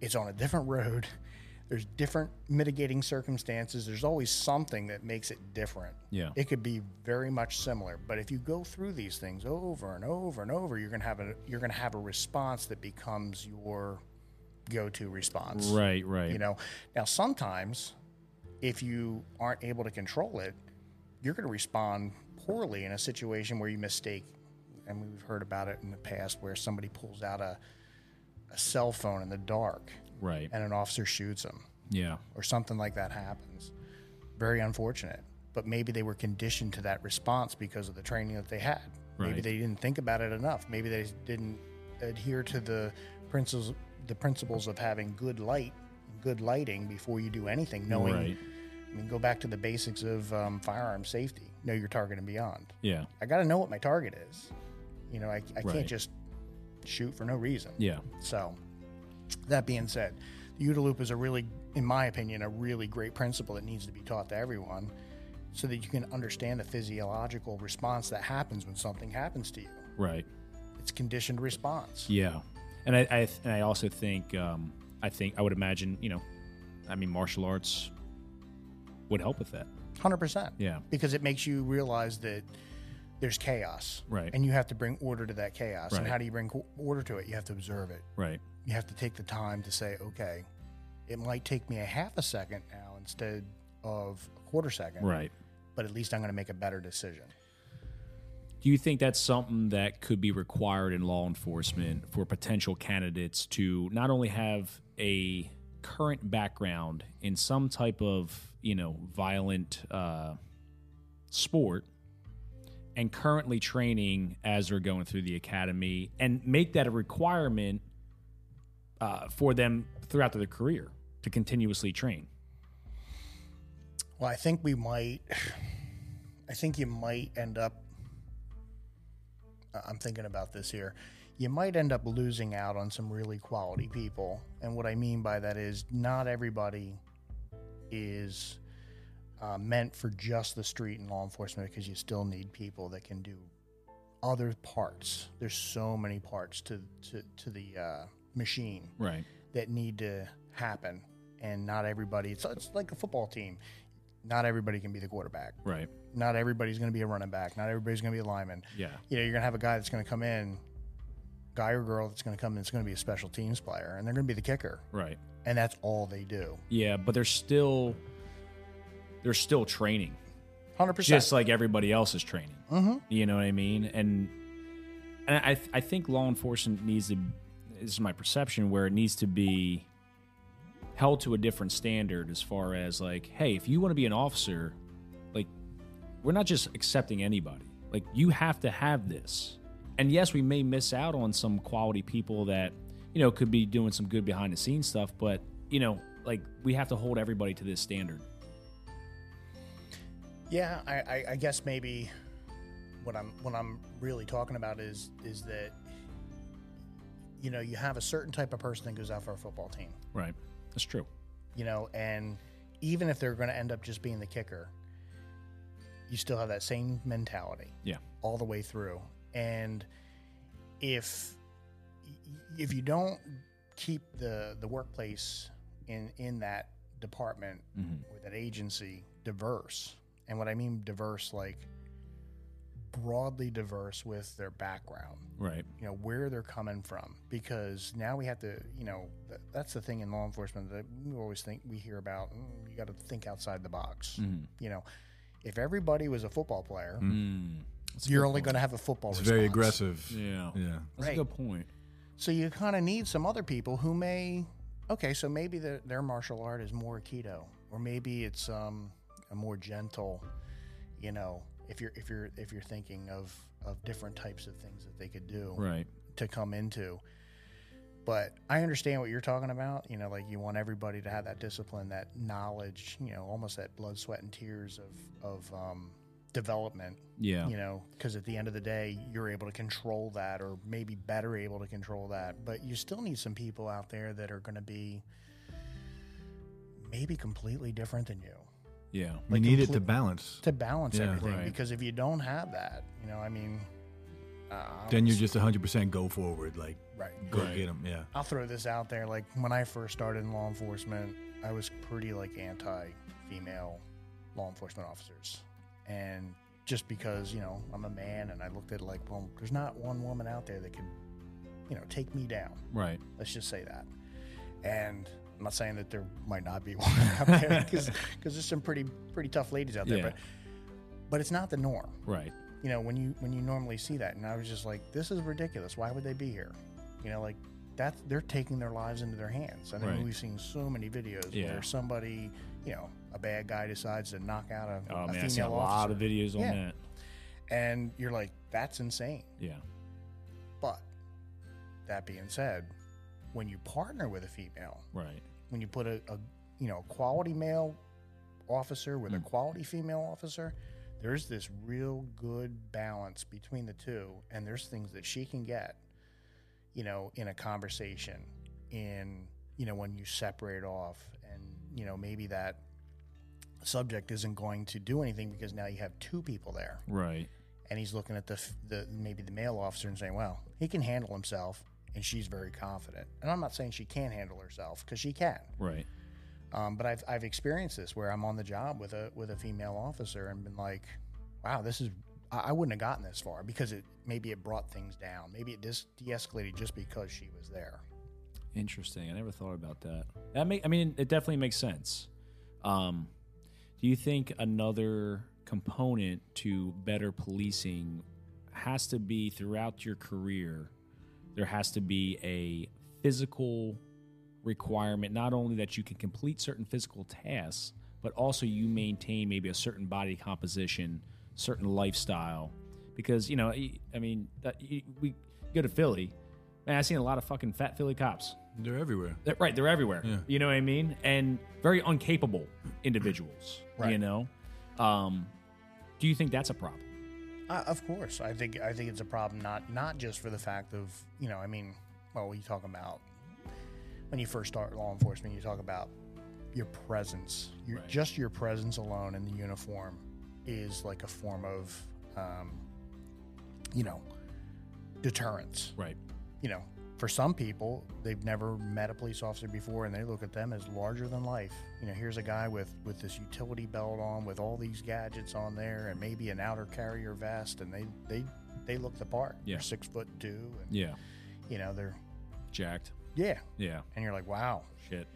[SPEAKER 2] It's on a different road. There's different mitigating circumstances. There's always something that makes it different.
[SPEAKER 1] Yeah.
[SPEAKER 2] It could be very much similar, but if you go through these things over and over and over, you're going to have a you're going to have a response that becomes your go-to response.
[SPEAKER 1] Right. Right.
[SPEAKER 2] You know, now sometimes if you aren't able to control it, you're going to respond poorly in a situation where you mistake. And we've heard about it in the past where somebody pulls out a, a cell phone in the dark
[SPEAKER 1] Right.
[SPEAKER 2] and an officer shoots them
[SPEAKER 1] Yeah.
[SPEAKER 2] or something like that happens. Very unfortunate. But maybe they were conditioned to that response because of the training that they had. Maybe they didn't think about it enough. Maybe they didn't adhere to the principles the principles of having good light, good lighting before you do anything. Knowing,
[SPEAKER 1] Right.
[SPEAKER 2] I mean, go back to the basics of um, firearm safety. Know your target and beyond.
[SPEAKER 1] Yeah.
[SPEAKER 2] I got to know what my target is. You know, I, I
[SPEAKER 1] Right.
[SPEAKER 2] can't just shoot for no reason.
[SPEAKER 1] Yeah.
[SPEAKER 2] So, that being said, the OODA loop is a really, in my opinion, a really great principle that needs to be taught to everyone so that you can understand the physiological response that happens when something happens to you.
[SPEAKER 1] Right.
[SPEAKER 2] It's conditioned response.
[SPEAKER 1] Yeah, and I, I and I also think um, I think I would imagine you know, I mean martial arts would help with that.
[SPEAKER 2] 100%.
[SPEAKER 1] Yeah.
[SPEAKER 2] Because it makes you realize that there's chaos.
[SPEAKER 1] Right.
[SPEAKER 2] And you have to bring order to that chaos. And how do you bring order to it? You have to observe it.
[SPEAKER 1] Right.
[SPEAKER 2] You have to take the time to say, okay, it might take me a half a second now instead of a quarter second.
[SPEAKER 1] Right.
[SPEAKER 2] But at least I'm going to make a better decision.
[SPEAKER 1] Do you think that's something that could be required in law enforcement for potential candidates to not only have a current background in some type of you know violent uh, sport and currently training as they're going through the academy and make that a requirement uh, for them throughout their career to continuously train
[SPEAKER 2] Well, I think we might. I think you might end up. I'm thinking about this here. You might end up losing out on some really quality people. And what I mean by that is not everybody is uh, meant for just the street and law enforcement because you still need people that can do other parts. There's so many parts to, to, to the uh, machine
[SPEAKER 1] right
[SPEAKER 2] that need to happen, and not everybody. It's, it's like a football team. Not everybody can be the quarterback.
[SPEAKER 1] right
[SPEAKER 2] Not everybody's going to be a running back. Not everybody's going to be a lineman.
[SPEAKER 1] yeah
[SPEAKER 2] You know, you're going to have a guy that's going to come in, guy or girl that's going to come in. It's going to be a special teams player, and they're going to be the kicker,
[SPEAKER 1] right
[SPEAKER 2] and that's all they do.
[SPEAKER 1] yeah but they're still they're still training
[SPEAKER 2] Hundred percent.
[SPEAKER 1] just like everybody else is training.
[SPEAKER 2] Mhm.
[SPEAKER 1] You know what I mean? And and I I think law enforcement needs to. This is my perception where it needs to be held to a different standard as far as like, hey, if you want to be an officer, like we're not just accepting anybody. Like you have to have this. And yes, we may miss out on some quality people that you know could be doing some good behind the scenes stuff, but you know, like we have to hold everybody to this standard.
[SPEAKER 2] Yeah, I, I, I guess maybe what I'm what I'm really talking about is is that you know you have a certain type of person that goes out for a football team.
[SPEAKER 1] Right. That's true.
[SPEAKER 2] you know, and even if they're going to end up just being the kicker, you still have that same mentality
[SPEAKER 1] Yeah.
[SPEAKER 2] all the way through. And if if you don't keep the the workplace in in that department
[SPEAKER 1] Mhm.
[SPEAKER 2] or that agency diverse, and what I mean diverse, like broadly diverse with their background,
[SPEAKER 1] Right.
[SPEAKER 2] you know where they're coming from because now we have to you know th- that's the thing in law enforcement that we always think we hear about mm, you got to think outside the box
[SPEAKER 1] Mhm.
[SPEAKER 2] you know if everybody was a football player
[SPEAKER 1] Mm. That's
[SPEAKER 2] you're only going to have a football
[SPEAKER 3] It's
[SPEAKER 2] response.
[SPEAKER 3] very aggressive.
[SPEAKER 1] Yeah.
[SPEAKER 3] Yeah.
[SPEAKER 1] That's
[SPEAKER 2] Right.
[SPEAKER 1] a good point.
[SPEAKER 2] so you kind of need some other people who may okay so maybe the, their martial art is more aikido or maybe it's um, a more gentle you know if you're if you're if you're thinking of of different types of things that they could do
[SPEAKER 1] Right.
[SPEAKER 2] to come into. But I understand what you're talking about. You know, like you want everybody to have that discipline, that knowledge. You know, almost that blood, sweat, and tears of of um, development.
[SPEAKER 1] Yeah.
[SPEAKER 2] You know, because at the end of the day, you're able to control that, or maybe better able to control that. But you still need some people out there that are going to be maybe completely different than you
[SPEAKER 1] Yeah.
[SPEAKER 3] We
[SPEAKER 2] Like
[SPEAKER 3] need it to balance.
[SPEAKER 2] to balance
[SPEAKER 3] Yeah.
[SPEAKER 2] everything.
[SPEAKER 1] Right.
[SPEAKER 2] Because if you don't have that, you know, I mean, uh,
[SPEAKER 3] Then you're just 100% go forward. Like,
[SPEAKER 2] right.
[SPEAKER 3] go
[SPEAKER 1] Right.
[SPEAKER 3] get them. Yeah.
[SPEAKER 2] I'll throw this out there. Like when I first started in law enforcement, I was pretty like anti-female law enforcement officers, and just because you know I'm a man, and I looked at it like, well, there's not one woman out there that can, you know, take me down.
[SPEAKER 1] Right.
[SPEAKER 2] Let's just say that. And I'm not saying that there might not be one out there because there's some pretty pretty tough ladies out there,
[SPEAKER 1] Yeah.
[SPEAKER 2] but but it's not the norm
[SPEAKER 1] Right.
[SPEAKER 2] you know when you when you normally see that and i was just like this is ridiculous why would they be here you know like that's they're taking their lives into their hands i mean
[SPEAKER 1] Right.
[SPEAKER 2] we've seen so many videos
[SPEAKER 1] Yeah.
[SPEAKER 2] where somebody you know a bad guy decides to knock out a,
[SPEAKER 1] Oh
[SPEAKER 2] a
[SPEAKER 1] man, I see a
[SPEAKER 2] female
[SPEAKER 1] lot of videos on
[SPEAKER 2] Yeah.
[SPEAKER 1] that.
[SPEAKER 2] and you're like that's insane
[SPEAKER 1] Yeah.
[SPEAKER 2] but that being said when you partner with a female
[SPEAKER 1] Right.
[SPEAKER 2] when you put a, a you know quality male officer with a
[SPEAKER 1] Mm.
[SPEAKER 2] quality female officer there's this real good balance between the two and there's things that she can get you know in a conversation in you know when you separate off and you know maybe that subject isn't going to do anything because now you have two people there
[SPEAKER 1] Right.
[SPEAKER 2] and he's looking at the, the maybe the male officer and saying, "Well, he can handle himself," and she's very confident. And I'm not saying she can't handle herself because she can,
[SPEAKER 1] Right.
[SPEAKER 2] um, but I've I've experienced this where I'm on the job with a with a female officer and been like, "Wow, this is." I I wouldn't have gotten this far because it maybe it brought things down. Maybe it dis- de-escalated just because she was there.
[SPEAKER 1] Interesting. I never thought about that. That make I mean it definitely makes sense. Um, do you think another component to better policing has to be throughout your career? There has to be a physical requirement, not only that you can complete certain physical tasks, but also you maintain maybe a certain body composition, certain lifestyle. Because you know, I mean, we go to Philly, man. I've seen a lot of fucking fat Philly cops.
[SPEAKER 3] They're everywhere.
[SPEAKER 1] They're- right, they're everywhere.
[SPEAKER 3] Yeah.
[SPEAKER 1] You know what I mean? And very uncapable individuals. You know, um, do you think that's a problem?
[SPEAKER 2] Uh, of course, I think I think it's a problem not not just for the fact of you know I mean, well, you talk about when you first start law enforcement, you talk about your presence, your,
[SPEAKER 1] Right.
[SPEAKER 2] just your presence alone in the uniform is like a form of, um, you know, deterrence.
[SPEAKER 1] Right.
[SPEAKER 2] You know, for some people, they've never met a police officer before, and they look at them as larger than life. You know, here's a guy with with this utility belt on, with all these gadgets on there, and maybe an outer carrier vest, and they they they look the part.
[SPEAKER 1] Yeah.
[SPEAKER 2] They're six foot two, and
[SPEAKER 1] Yeah.
[SPEAKER 2] you know they're
[SPEAKER 1] Jacked.
[SPEAKER 2] yeah,
[SPEAKER 1] Yeah.
[SPEAKER 2] and you're like, wow.
[SPEAKER 1] Shit.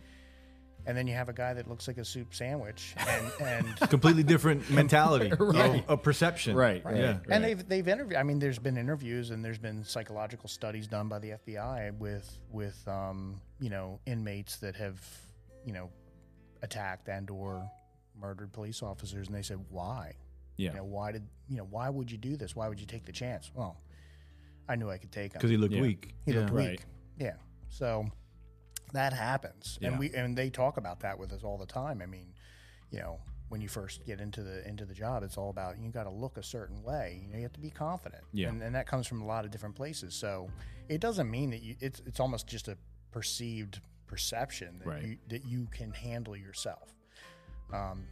[SPEAKER 2] And then you have a guy that looks like a soup sandwich, and and
[SPEAKER 3] Completely different mentality
[SPEAKER 1] Right.
[SPEAKER 3] of, of perception.
[SPEAKER 1] Right.
[SPEAKER 3] Yeah.
[SPEAKER 1] Right.
[SPEAKER 2] and they've they've interviewed. I mean, there's been interviews and there's been psychological studies done by the FBI with with um, you know inmates that have you know attacked and or murdered police officers, and they said why?
[SPEAKER 1] Yeah.
[SPEAKER 2] You know, why did you know why would you do this? Why would you take the chance? Well, I knew I could take him.
[SPEAKER 3] Because he looked
[SPEAKER 1] Yeah.
[SPEAKER 3] weak.
[SPEAKER 2] He looked weak.
[SPEAKER 1] Right.
[SPEAKER 2] Yeah. So that happens,
[SPEAKER 1] Yeah.
[SPEAKER 2] and we and they talk about that with us all the time. I mean, you know, when you first get into the into the job, it's all about you got to look a certain way. You know, you have to be confident.
[SPEAKER 1] Yeah.
[SPEAKER 2] And, and that comes from a lot of different places. So it doesn't mean that you. It's it's almost just a perceived perception that
[SPEAKER 1] Right.
[SPEAKER 2] you that you can handle yourself. Um,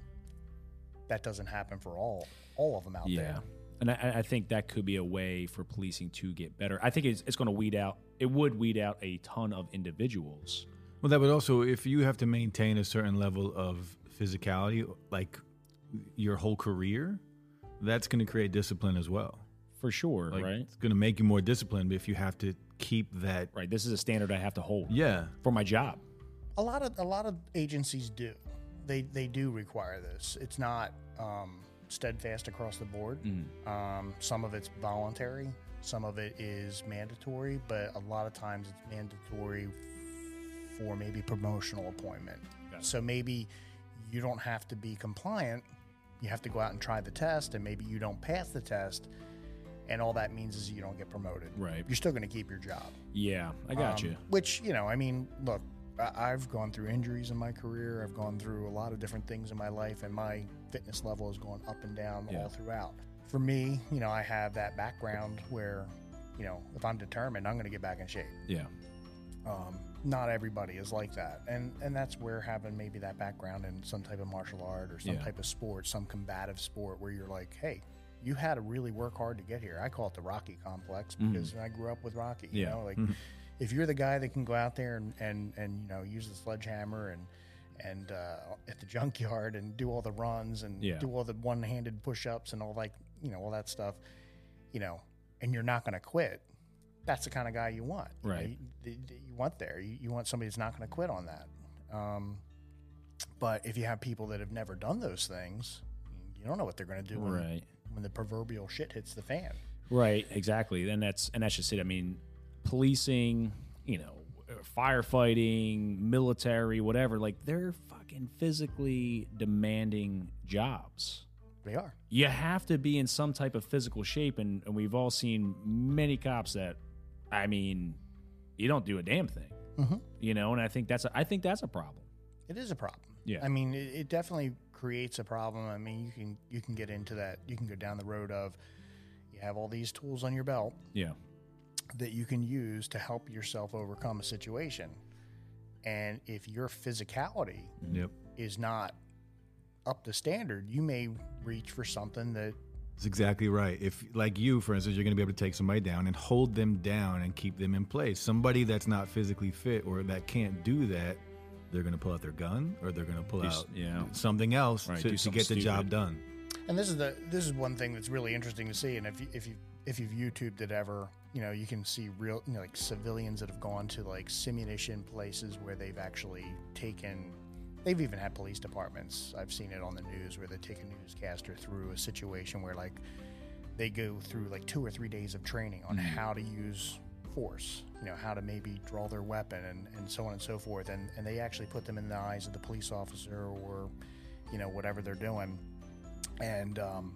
[SPEAKER 2] that doesn't happen for all all of them out
[SPEAKER 1] Yeah.
[SPEAKER 2] there.
[SPEAKER 1] And I, I think that could be a way for policing to get better. I think it's, it's going to weed out, it would weed out a ton of individuals.
[SPEAKER 3] Well, that would also, if you have to maintain a certain level of physicality, like your whole career, that's going to create discipline as well.
[SPEAKER 1] For sure,
[SPEAKER 3] Like,
[SPEAKER 1] right?
[SPEAKER 3] It's going to make you more disciplined if you have to keep that.
[SPEAKER 1] Right. This is a standard I have to hold
[SPEAKER 3] Yeah.
[SPEAKER 1] for my job.
[SPEAKER 2] A lot of a lot of agencies do. They they do require this. It's not um, steadfast across the board. Um, some of it's voluntary. Some of it is mandatory. But a lot of times it's mandatory for maybe promotional appointment. So maybe you don't have to be compliant. You have to go out and try the test, and maybe you don't pass the test, and all that means is you don't get promoted.
[SPEAKER 1] Right.
[SPEAKER 2] You're still going to keep your job.
[SPEAKER 1] Yeah. I got
[SPEAKER 2] Um,
[SPEAKER 1] you.
[SPEAKER 2] Which, you know, I mean, look, I've gone through injuries in my career. I've gone through a lot of different things in my life, and my fitness level is going up and down
[SPEAKER 1] Yeah.
[SPEAKER 2] all throughout. For me, you know, I have that background where, you know, if I'm determined, I'm going to get back in shape.
[SPEAKER 1] Yeah.
[SPEAKER 2] Um, not everybody is like that, and and that's where having maybe that background in some type of martial art or some
[SPEAKER 1] Yeah.
[SPEAKER 2] type of sport, some combative sport, where you're like, hey, you had to really work hard to get here. I call it the Rocky complex because I grew up with Rocky. You
[SPEAKER 1] Mm-hmm. Yeah.
[SPEAKER 2] know, like if you're the guy that can go out there and and and you know use the sledgehammer and and uh, at the junkyard and do all the runs and
[SPEAKER 1] Yeah.
[SPEAKER 2] do all the one-handed push-ups and all like you know all that stuff, you know, and you're not going to quit. That's the kind of guy you want, you know,
[SPEAKER 1] Right.
[SPEAKER 2] you, you want there. You, you want somebody that's not going to quit on that. Um, but if you have people that have never done those things, you don't know what they're going to do when,
[SPEAKER 1] Right.
[SPEAKER 2] when the proverbial shit hits the fan.
[SPEAKER 1] Right, exactly. And that's and that's just it. I mean, policing, you know, firefighting, military, whatever, like they're fucking physically demanding jobs.
[SPEAKER 2] They are.
[SPEAKER 1] You have to be in some type of physical shape and, and we've all seen many cops that I mean, you don't do a damn thing.
[SPEAKER 2] Mhm.
[SPEAKER 1] You know, and I think that's a, I think that's a problem.
[SPEAKER 2] It is a problem.
[SPEAKER 1] Yeah.
[SPEAKER 2] I mean, it, it definitely creates a problem. I mean, you can you can get into that. You can go down the road of you have all these tools on your belt
[SPEAKER 1] Yeah.
[SPEAKER 2] That you can use to help yourself overcome a situation. And if your physicality mm-hmm.
[SPEAKER 3] Yep.
[SPEAKER 2] is not up to standard, you may reach for something that
[SPEAKER 3] That's exactly right. If, like you, for instance, you're going to be able to take somebody down and hold them down and keep them in place. Somebody that's not physically fit or that can't do that, they're going to pull out their gun or they're going to pull
[SPEAKER 1] Do
[SPEAKER 3] out
[SPEAKER 1] yeah.
[SPEAKER 3] something else
[SPEAKER 1] Right,
[SPEAKER 3] to,
[SPEAKER 1] do
[SPEAKER 3] to
[SPEAKER 1] something
[SPEAKER 3] get the job done.
[SPEAKER 2] And this is the this is one thing that's really interesting to see. And if you, if you if you've YouTubed it ever, you know you can see real you know, like civilians that have gone to like simuation places where they've actually taken. They've even had police departments. I've seen it on the news where they take a newscaster through a situation where like they go through like two or three days of training on how to use force. You know how to maybe draw their weapon and, and so on and so forth. And and they actually put them in the eyes of the police officer or you know whatever they're doing and um,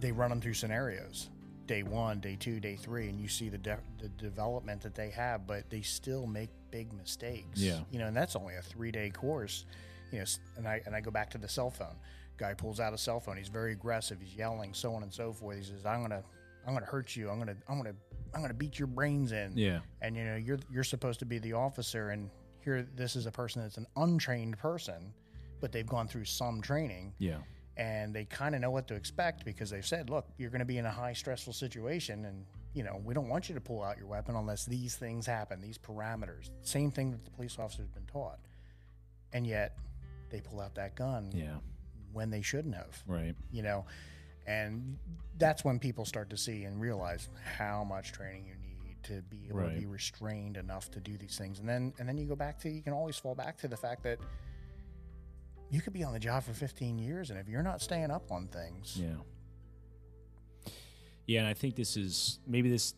[SPEAKER 2] they run them through scenarios day one day two day three and you see the, de- the development that they have but they still make big mistakes.
[SPEAKER 1] Yeah.
[SPEAKER 2] you know and that's only a three day course. You know and i and i go back to the cell phone. Guy pulls out a cell phone. He's very aggressive. He's yelling so on and so forth. He says i'm gonna i'm gonna hurt you. I'm gonna i'm gonna i'm gonna beat your brains in.
[SPEAKER 1] Yeah.
[SPEAKER 2] and you know you're you're supposed to be the officer and here this is a person that's an untrained person but they've gone through some training.
[SPEAKER 1] Yeah.
[SPEAKER 2] And they kind of know what to expect because they've said, look, you're going to be in a high stressful situation, and you know we don't want you to pull out your weapon unless these things happen, these parameters. Same thing that the police officer's been taught, and yet they pull out that gun
[SPEAKER 1] Yeah.
[SPEAKER 2] when they shouldn't have,
[SPEAKER 1] Right.
[SPEAKER 2] you know, and that's when people start to see and realize how much training you need to be able to be restrained enough to do these things, and then and then you go back to you can always fall back to the fact that you could be on the job for 15 years and if you're not staying up on things
[SPEAKER 1] Yeah. Yeah, and I think this is maybe this.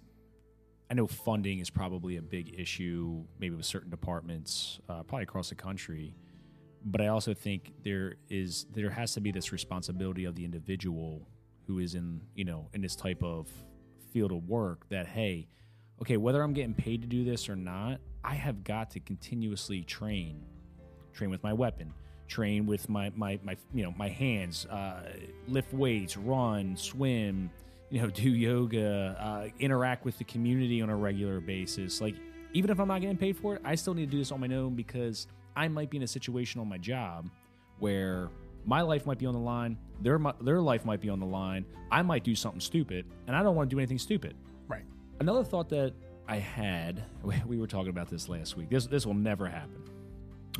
[SPEAKER 1] I know funding is probably a big issue, maybe with certain departments, uh, probably across the country. But I also think there is there has to be this responsibility of the individual who is in you know in this type of field of work that hey, okay, whether I'm getting paid to do this or not, I have got to continuously train, train with my weapon, train with my my, my you know my hands, uh, lift weights, run, swim, you know, do yoga, uh, interact with the community on a regular basis. Like even if I'm not getting paid for it, I still need to do this on my own because I might be in a situation on my job where my life might be on the line, their their life might be on the line. I might do something stupid, and I don't want to do anything stupid.
[SPEAKER 2] Right.
[SPEAKER 1] Another thought that I had, we were talking about this last week. This this will never happen.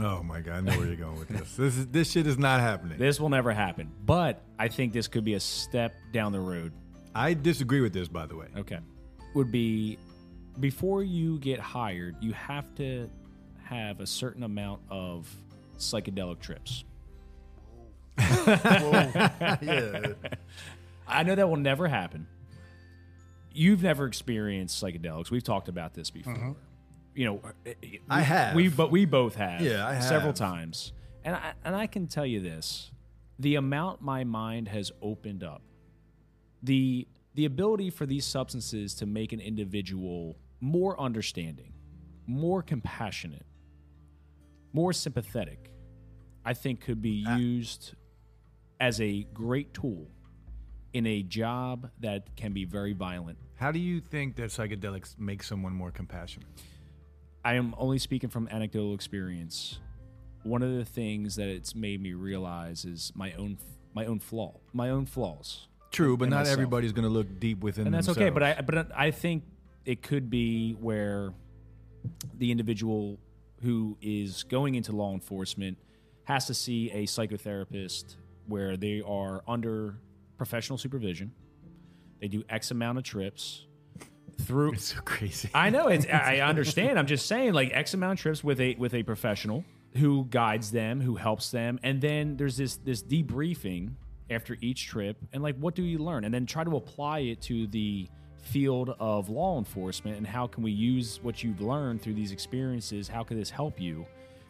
[SPEAKER 3] Oh my god, I know where you're going with this. This is this shit is not happening.
[SPEAKER 1] This will never happen. But I think this could be a step down the road.
[SPEAKER 3] I disagree with this, by the way.
[SPEAKER 1] Okay. Would be before you get hired, you have to have a certain amount of psychedelic trips.
[SPEAKER 3] yeah.
[SPEAKER 1] I know that will never happen. You've never experienced psychedelics. We've talked about this before. Mm-hmm. You know, eh, eh, we-
[SPEAKER 3] I have.
[SPEAKER 1] We but we both have.
[SPEAKER 3] Yeah, I have.
[SPEAKER 1] several times. And I, and I can tell you this: the amount my mind has opened up, the the ability for these substances to make an individual more understanding, more compassionate, more sympathetic, I think could be ah. used as a great tool in a job that can be very violent.
[SPEAKER 3] How do you think that psychedelics make someone more compassionate?
[SPEAKER 1] I am only speaking from anecdotal experience. One of the things that it's made me realize is my own my own flaw, my own flaws.
[SPEAKER 3] True, but not
[SPEAKER 1] myself.
[SPEAKER 3] everybody's going to look deep within
[SPEAKER 1] and that's okay. But. I but I think it could be where the individual who is going into law enforcement has to see a psychotherapist where they are under professional supervision. They do X amount of trips through.
[SPEAKER 3] it's so crazy.
[SPEAKER 1] I know it's. I understand. I'm just saying, like X amount of trips with a with a professional who guides them, who helps them, and then there's this this debriefing after each trip, and like, what do you learn, and then try to apply it to the field of law enforcement, and how can we use what you've learned through these experiences? How could this help you?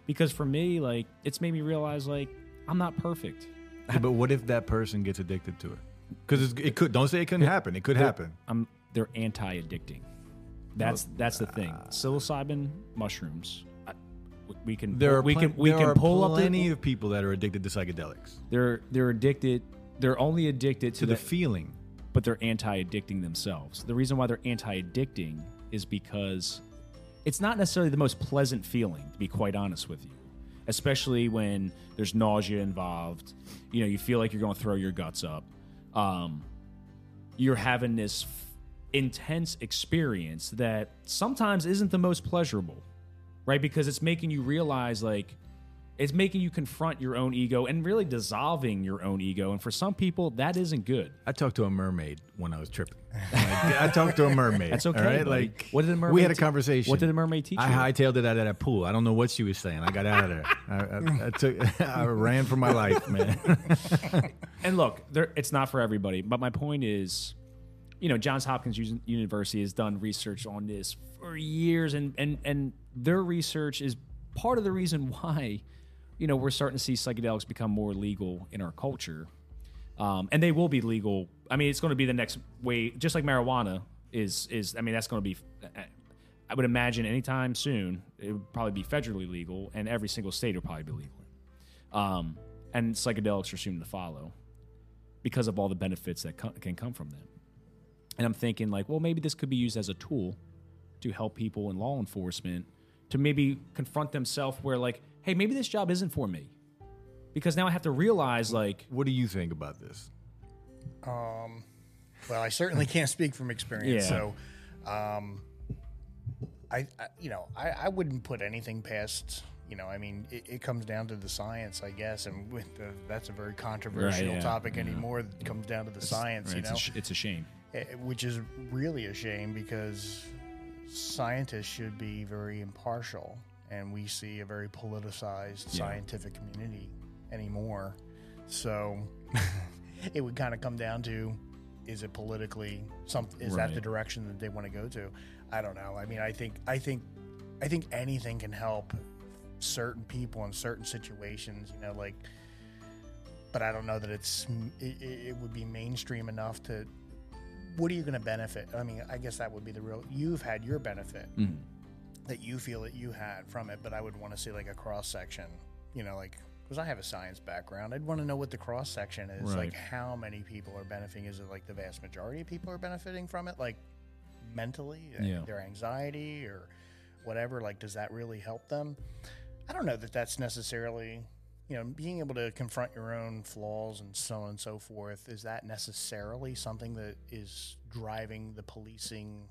[SPEAKER 1] Because for me, like, it's made me realize, like, I'm not perfect.
[SPEAKER 3] Yeah, but what if that person gets addicted to it? Because it could. Don't say it couldn't happen. It could happen.
[SPEAKER 1] I'm they're anti-addicting. That's that's the thing. Psilocybin mushrooms. I, we can
[SPEAKER 3] There are
[SPEAKER 1] we can we can pull up
[SPEAKER 3] plenty of people that are addicted to psychedelics.
[SPEAKER 1] they're they're addicted. They're only addicted to,
[SPEAKER 3] To the feeling.
[SPEAKER 1] but they're anti-addicting themselves. The reason why they're anti-addicting is because it's not necessarily the most pleasant feeling, to be quite honest with you. Especially when there's nausea involved, you know, you feel like you're going to throw your guts up. Um, you're having this intense experience that sometimes isn't the most pleasurable, right? Because it's making you realize, like, it's making you confront your own ego and really dissolving your own ego. And for some people, that isn't good.
[SPEAKER 3] I talked to a mermaid when I was tripping. Like, I talked to a mermaid.
[SPEAKER 1] That's okay.
[SPEAKER 3] Right, like
[SPEAKER 1] what did the mermaid?
[SPEAKER 3] we had a conversation.
[SPEAKER 1] What did the mermaid teach
[SPEAKER 3] I
[SPEAKER 1] you?
[SPEAKER 3] hightailed it out of that pool. I don't know what she was saying. I got out of there. I, I, I took. I ran for my life, man.
[SPEAKER 1] and look, there, it's not for everybody. But my point is, you know, Johns Hopkins University has done research on this for years, and and and their research is part of the reason why, you know, we're starting to see psychedelics become more legal in our culture, um, and they will be legal. I mean, it's going to be the next way, just like marijuana is is. I mean, that's going to be. I would imagine anytime soon it would probably be federally legal, and every single state will probably be legal. Um, and psychedelics are soon to follow because of all the benefits that co- can come from them. And I'm thinking, like, well, maybe this could be used as a tool to help people in law enforcement to maybe confront themselves where, like, hey, maybe this job isn't for me. Because now I have to realize, like,
[SPEAKER 3] what do you think about this?
[SPEAKER 2] Um, well, I certainly can't speak from experience.
[SPEAKER 1] Yeah.
[SPEAKER 2] So, um, I, I, you know, I, I wouldn't put anything past. You know, I mean, it, it comes down to the science, I guess, and with the, that's a very controversial
[SPEAKER 1] yeah,
[SPEAKER 2] topic
[SPEAKER 1] yeah.
[SPEAKER 2] anymore. It comes down to the science, you
[SPEAKER 1] it's,
[SPEAKER 2] know,
[SPEAKER 1] a sh- it's a shame.
[SPEAKER 2] Eh, which is really a shame because scientists should be very impartial, and we see a very politicized
[SPEAKER 1] Yeah.
[SPEAKER 2] scientific community anymore. So it would kind of come down to: is it politically some? Is that the direction that they want to go to? I don't know. I mean, I think, I think, I think anything can help certain people in certain situations. You know, like. But I don't know that it's it, it it would be mainstream enough to what are you going to benefit? I mean, I guess that would be the real. You've had your benefit
[SPEAKER 1] Mhm.
[SPEAKER 2] that you feel that you had from it, but I would want to see like a cross section. You know, like because I have a science background, I'd want to know what the cross section is.
[SPEAKER 1] Right.
[SPEAKER 2] Like how many people are benefiting? Is it like the vast majority of people are benefiting from it? Like mentally, uh,
[SPEAKER 1] Yeah.
[SPEAKER 2] their anxiety, or whatever. Like, does that really help them? I don't know that that's necessarily, you know, being able to confront your own flaws and so on and so forth. Is that necessarily something that is driving the policing,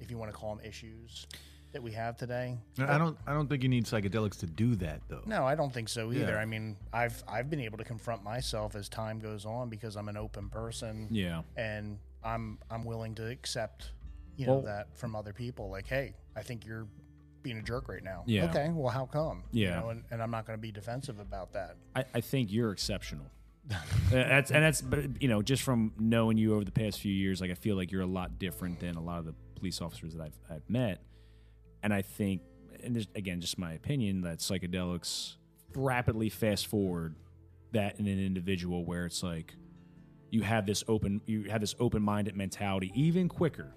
[SPEAKER 2] if you want to call them issues, that we have today?
[SPEAKER 3] I don't. I don't think you need psychedelics to do that, though.
[SPEAKER 2] No, I don't think so either.
[SPEAKER 3] Yeah.
[SPEAKER 2] I mean, I've I've been able to confront myself as time goes on because I'm an open person
[SPEAKER 1] Yeah.
[SPEAKER 2] and I'm I'm willing to accept you know
[SPEAKER 1] Well-
[SPEAKER 2] that from other people. Like, hey, I think you're being a jerk right now.
[SPEAKER 1] Yeah.
[SPEAKER 2] Okay. Well, how come? You
[SPEAKER 1] Yeah.
[SPEAKER 2] know, and, and I'm not going to be defensive about that.
[SPEAKER 1] I, I think you're exceptional. Uh, that's and that's but you know just from knowing you over the past few years, like I feel like you're a lot different than a lot of the police officers that I've I've met, and I think and this, again just my opinion that psychedelics rapidly fast forward that in an individual where it's like you have this open you have this open minded mentality even quicker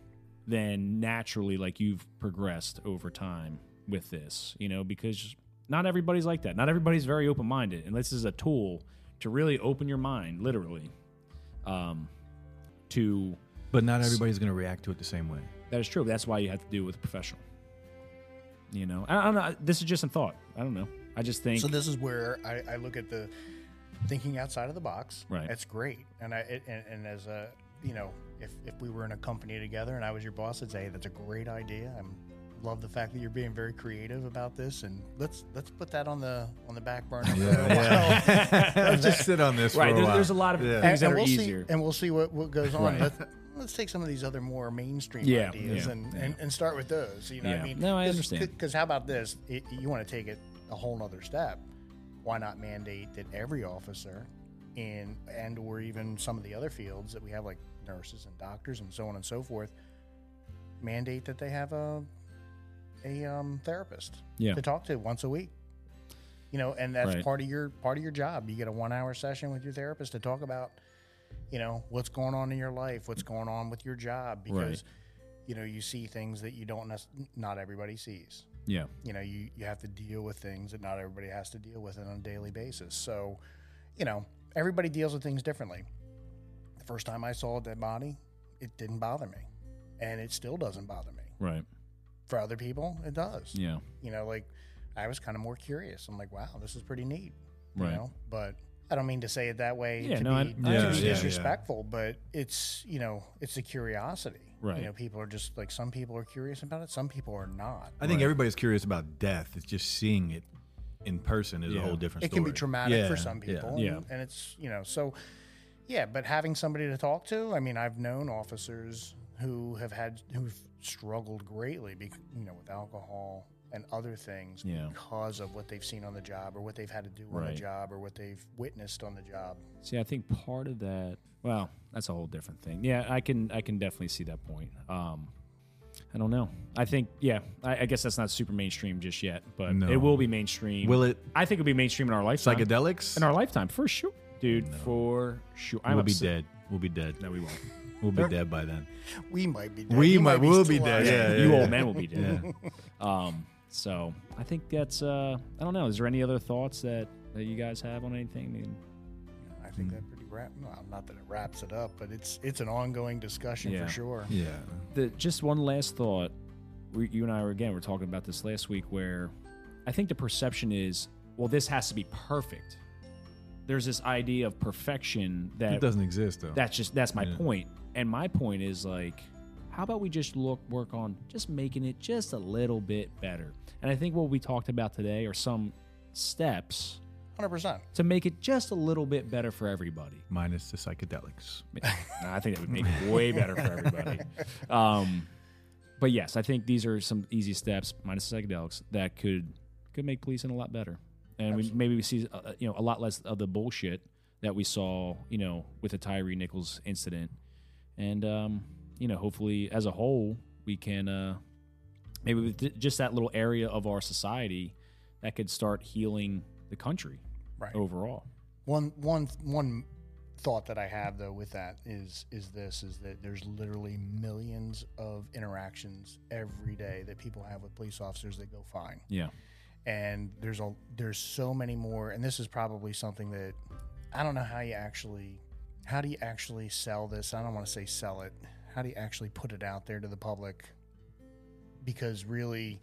[SPEAKER 1] than naturally like you've progressed over time with this you know because not everybody's like that not everybody's very open minded and this is a tool to really open your mind literally um to
[SPEAKER 3] But not everybody's going to react to it the same way.
[SPEAKER 1] that is true that's why you have to do it with a professional you know i, I don't know this is just a thought i don't know i just think
[SPEAKER 2] So this is where I, I look at the thinking outside of the box.
[SPEAKER 1] Right.
[SPEAKER 2] That's great. And I it, and, and as a you know, if if we were in a company together and I was your boss, I'd say hey, that's a great idea. I'm love the fact that you're being very creative about this, and let's let's put that on the on the back burner. for a while.
[SPEAKER 3] Let's just sit on this
[SPEAKER 1] right
[SPEAKER 3] for a
[SPEAKER 1] there-
[SPEAKER 3] while.
[SPEAKER 1] there's a lot of
[SPEAKER 3] Yeah.
[SPEAKER 1] things that
[SPEAKER 2] and
[SPEAKER 1] are
[SPEAKER 2] we'll
[SPEAKER 1] easier
[SPEAKER 2] See, and we'll see what, what goes on.
[SPEAKER 1] Right.
[SPEAKER 2] Let's, let's take some of these other more mainstream
[SPEAKER 1] Yeah,
[SPEAKER 2] ideas
[SPEAKER 1] yeah,
[SPEAKER 2] and,
[SPEAKER 1] yeah.
[SPEAKER 2] and, and start with those. You know what I mean?
[SPEAKER 1] No, I understand.
[SPEAKER 2] Because how about this? It, you want to take it a whole nother step. Why not mandate that every officer in and or even some of the other fields that we have like nurses and doctors and so on and so forth mandate that they have a a um, therapist
[SPEAKER 1] Yeah.
[SPEAKER 2] to talk to once a week you know and that's
[SPEAKER 1] Right.
[SPEAKER 2] part of your part of your job you get a one hour session with your therapist to talk about you know what's going on in your life what's going on with your job because
[SPEAKER 1] Right.
[SPEAKER 2] you know you see things that you don't not everybody sees
[SPEAKER 1] yeah
[SPEAKER 2] you know you, you have to deal with things that not everybody has to deal with on a daily basis so you know everybody deals with things differently first time i saw a dead body it didn't bother me and it still doesn't bother me
[SPEAKER 1] right
[SPEAKER 2] for other people it does
[SPEAKER 1] yeah
[SPEAKER 2] you know like i was kind of more curious i'm like wow this is pretty neat you
[SPEAKER 1] Right.
[SPEAKER 2] know but i don't mean to say it that way
[SPEAKER 1] Yeah,
[SPEAKER 2] to
[SPEAKER 1] no, I-
[SPEAKER 2] be,
[SPEAKER 1] I
[SPEAKER 2] to be
[SPEAKER 3] understand. Yeah, yeah.
[SPEAKER 2] disrespectful but it's you know it's a curiosity
[SPEAKER 1] Right.
[SPEAKER 2] you know people are just like some people are curious about it some people are not
[SPEAKER 3] I think
[SPEAKER 1] Right.
[SPEAKER 3] everybody's curious about death. It's just seeing it in person is
[SPEAKER 1] Yeah.
[SPEAKER 3] a whole different
[SPEAKER 2] it
[SPEAKER 3] story.
[SPEAKER 2] can be traumatic
[SPEAKER 3] Yeah,
[SPEAKER 2] for some
[SPEAKER 3] yeah.
[SPEAKER 2] people
[SPEAKER 1] Yeah.
[SPEAKER 2] And, and it's you know so yeah but having somebody to talk to i mean i've known officers who have had who've struggled greatly bec you know with alcohol and other things
[SPEAKER 1] Yeah.
[SPEAKER 2] because of what they've seen on the job or what they've had to do on the job or what they've witnessed on the job
[SPEAKER 1] See, I think part of that. Well, that's a whole different thing. Yeah, I can I can definitely see that point. Um, I don't know. I think yeah. I, I guess that's not super mainstream just yet, but
[SPEAKER 3] No.
[SPEAKER 1] it will be mainstream.
[SPEAKER 3] Will it
[SPEAKER 1] I think it'll be mainstream in our lifetime.
[SPEAKER 3] psychedelics?
[SPEAKER 1] in our lifetime for sure, dude. For sure. I'm
[SPEAKER 3] we'll be dead. We'll be dead.
[SPEAKER 1] No, we won't.
[SPEAKER 3] We'll be dead by then.
[SPEAKER 2] we might be dead.
[SPEAKER 3] We
[SPEAKER 2] You
[SPEAKER 3] might- we'll be
[SPEAKER 2] still
[SPEAKER 3] dead,
[SPEAKER 2] alive.
[SPEAKER 3] yeah,
[SPEAKER 1] you
[SPEAKER 3] yeah.
[SPEAKER 1] old man will be dead. Um, so I think that's. Uh, I don't know. Is there any other thoughts that that you guys have on anything? I mean,
[SPEAKER 2] i think that pretty wrap well, not that it wraps it up but it's it's an ongoing discussion
[SPEAKER 1] Yeah.
[SPEAKER 2] for sure
[SPEAKER 3] Yeah.
[SPEAKER 1] the just one last thought. We, you and I were again. We are talking about this last week, where I think the perception is, well, this has to be perfect. There's this idea of perfection
[SPEAKER 3] It
[SPEAKER 1] that
[SPEAKER 3] doesn't exist though.
[SPEAKER 1] that's just that's my
[SPEAKER 3] Yeah.
[SPEAKER 1] point. And my point is like, how about we just look work on just making it just a little bit better? And I think what we talked about today are some steps
[SPEAKER 2] 100%
[SPEAKER 1] to make it just a little bit better for everybody.
[SPEAKER 3] Minus the psychedelics.
[SPEAKER 1] Nah, I think that would make it way better for everybody. Um, but yes, I think these are some easy steps, minus the psychedelics, that could could make policing a lot better, and we, maybe we see uh, you know a lot less of the bullshit that we saw you know with the Tyree Nichols incident, and um, you know hopefully as a whole we can uh, maybe with th- just that little area of our society that could start healing the country
[SPEAKER 2] right
[SPEAKER 1] overall.
[SPEAKER 2] One one one thought that I have though with that is is this is that there's literally millions of interactions every day that people have with police officers that go fine.
[SPEAKER 1] Yeah,
[SPEAKER 2] And there's a there's so many more and this is probably something that I don't know how you actually how do you actually sell this? I don't want to say sell it. How do you actually put it out there to the public? Because really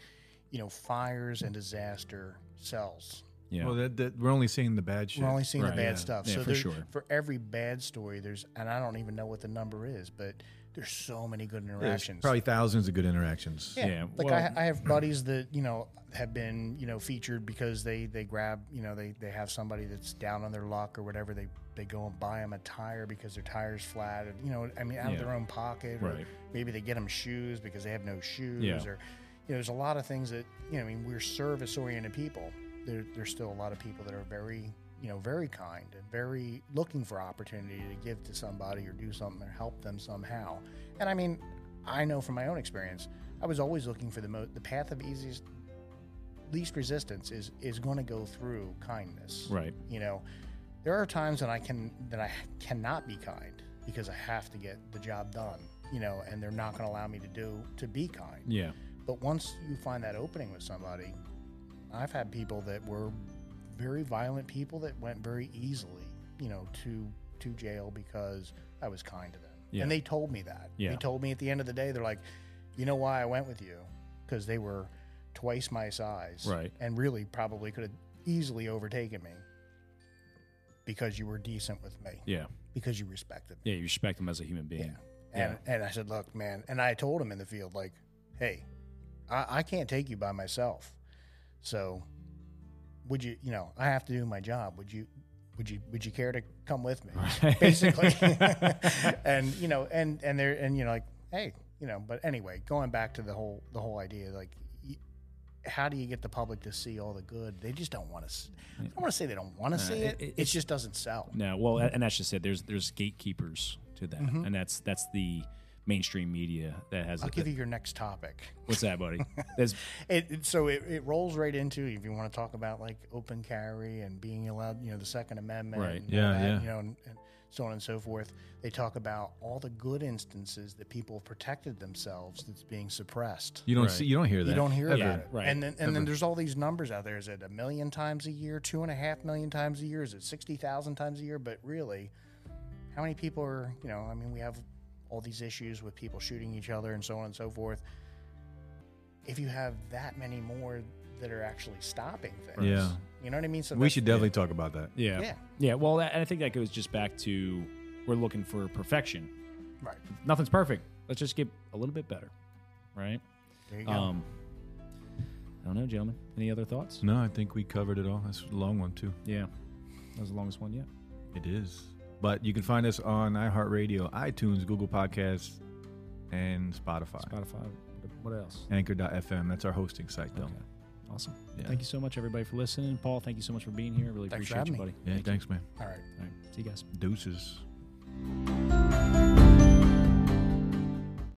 [SPEAKER 2] you know, fires and disaster sells.
[SPEAKER 1] Yeah.
[SPEAKER 3] Well, that, that, we're only seeing the bad shit.
[SPEAKER 2] We're only seeing
[SPEAKER 1] Right,
[SPEAKER 2] the bad
[SPEAKER 1] yeah.
[SPEAKER 2] stuff.
[SPEAKER 1] Yeah,
[SPEAKER 2] so
[SPEAKER 1] for
[SPEAKER 2] there-
[SPEAKER 1] sure.
[SPEAKER 2] for every bad story, there's and I don't even know what the number is, but there's so many good interactions.
[SPEAKER 3] probably thousands of good interactions.
[SPEAKER 2] Yeah,
[SPEAKER 1] Yeah,
[SPEAKER 2] like
[SPEAKER 1] well-
[SPEAKER 2] I, I have buddies that you know have been you know featured because they they grab you know they they have somebody that's down on their luck or whatever they they go and buy them a tire because their tire's flat and you know I mean out
[SPEAKER 1] Yeah.
[SPEAKER 2] of their own pocket or
[SPEAKER 1] Right.
[SPEAKER 2] maybe they get them shoes because they have no shoes
[SPEAKER 1] Yeah.
[SPEAKER 2] or you know there's a lot of things that you know I mean we're service oriented people there, there's still a lot of people that are very you know very kind and very looking for opportunity to give to somebody or do something or help them somehow and I mean I know from my own experience I was always looking for the mo- the path of easiest least resistance is is going to go through kindness
[SPEAKER 1] right.
[SPEAKER 2] you know there are times that I can that I cannot be kind because I have to get the job done you know and they're not going to allow me to do to be kind
[SPEAKER 1] Yeah.
[SPEAKER 2] but once you find that opening with somebody, I've had people that were very violent people that went very easily, you know, to to jail because I was kind to them.
[SPEAKER 1] Yeah.
[SPEAKER 2] And they told me that.
[SPEAKER 1] Yeah.
[SPEAKER 2] They told me at the end of the day, they're like, you know why I went with you? Because they were twice my size.
[SPEAKER 1] Right.
[SPEAKER 2] And really probably could have easily overtaken me because you were decent with me,
[SPEAKER 1] Yeah.
[SPEAKER 2] because you respected me.
[SPEAKER 1] Yeah. You respect them as a human being. Yeah.
[SPEAKER 2] And, and I said, look, man, and I told him in the field, like, hey, I, I can't take you by myself. So would you, you know, I have to do my job. Would you, would you, would you care to come with me? Basically. and, you know, and, and they're, and, you know, like, hey, you know, but anyway, going back to the whole, the whole idea, like, how do you get the public to see all the good? They just don't want to. I don't want to say they don't want to see
[SPEAKER 1] it-
[SPEAKER 2] it.
[SPEAKER 1] it-
[SPEAKER 2] It, just doesn't sell.
[SPEAKER 1] No, well, and that's just it. There's there's gatekeepers to that, mm-hmm. and that's that's the mainstream media that has.
[SPEAKER 2] I'll
[SPEAKER 1] it.
[SPEAKER 2] give you your next topic.
[SPEAKER 1] What's that, buddy? There's
[SPEAKER 2] It, it- so it, it rolls right into if you want to talk about like open carry and being allowed, you know, the Second Amendment,
[SPEAKER 1] Right.
[SPEAKER 2] and
[SPEAKER 3] Yeah,
[SPEAKER 2] that,
[SPEAKER 3] yeah.
[SPEAKER 2] you know, and, and so on and so forth. They talk about all the good instances that people have protected themselves that's being suppressed.
[SPEAKER 3] You don't
[SPEAKER 1] Right.
[SPEAKER 3] see, you don't hear that.
[SPEAKER 2] You don't hear
[SPEAKER 3] ever.
[SPEAKER 2] about it,
[SPEAKER 1] right,
[SPEAKER 2] And then and then there's all these numbers out there. Is it a million times a year, two and a half million times a year? Is it sixty thousand times a year? But really, how many people are? You know, I mean, we have all these issues with people shooting each other and so on and so forth. If you have that many more that are actually stopping things,
[SPEAKER 3] Yeah.
[SPEAKER 2] you know what I mean. So
[SPEAKER 3] We should definitely talk about that.
[SPEAKER 1] yeah,
[SPEAKER 2] Yeah.
[SPEAKER 1] yeah. Well, that, and I think that goes just back to we're looking for perfection.
[SPEAKER 2] right.
[SPEAKER 1] Nothing's perfect. Let's just get a little bit better, right?
[SPEAKER 2] There you go.
[SPEAKER 1] Um, I don't know, gentlemen. Any other thoughts?
[SPEAKER 3] No, I think we covered it all. That's a long one too.
[SPEAKER 1] Yeah, that was the longest one yet.
[SPEAKER 3] It is. But you can find us on iHeartRadio, iTunes, Google Podcasts, and Spotify.
[SPEAKER 1] Spotify. What else?
[SPEAKER 3] Anchor.fm. That's our hosting site, though.
[SPEAKER 1] Okay. Awesome.
[SPEAKER 3] Yeah.
[SPEAKER 1] Thank you so much, everybody, for listening. Paul, thank you so much for being here. I really
[SPEAKER 2] Thanks
[SPEAKER 1] appreciate you, buddy.
[SPEAKER 3] Yeah,
[SPEAKER 1] Thank you.
[SPEAKER 3] thanks, man.
[SPEAKER 2] all right.
[SPEAKER 1] All right. See you guys.
[SPEAKER 3] Deuces.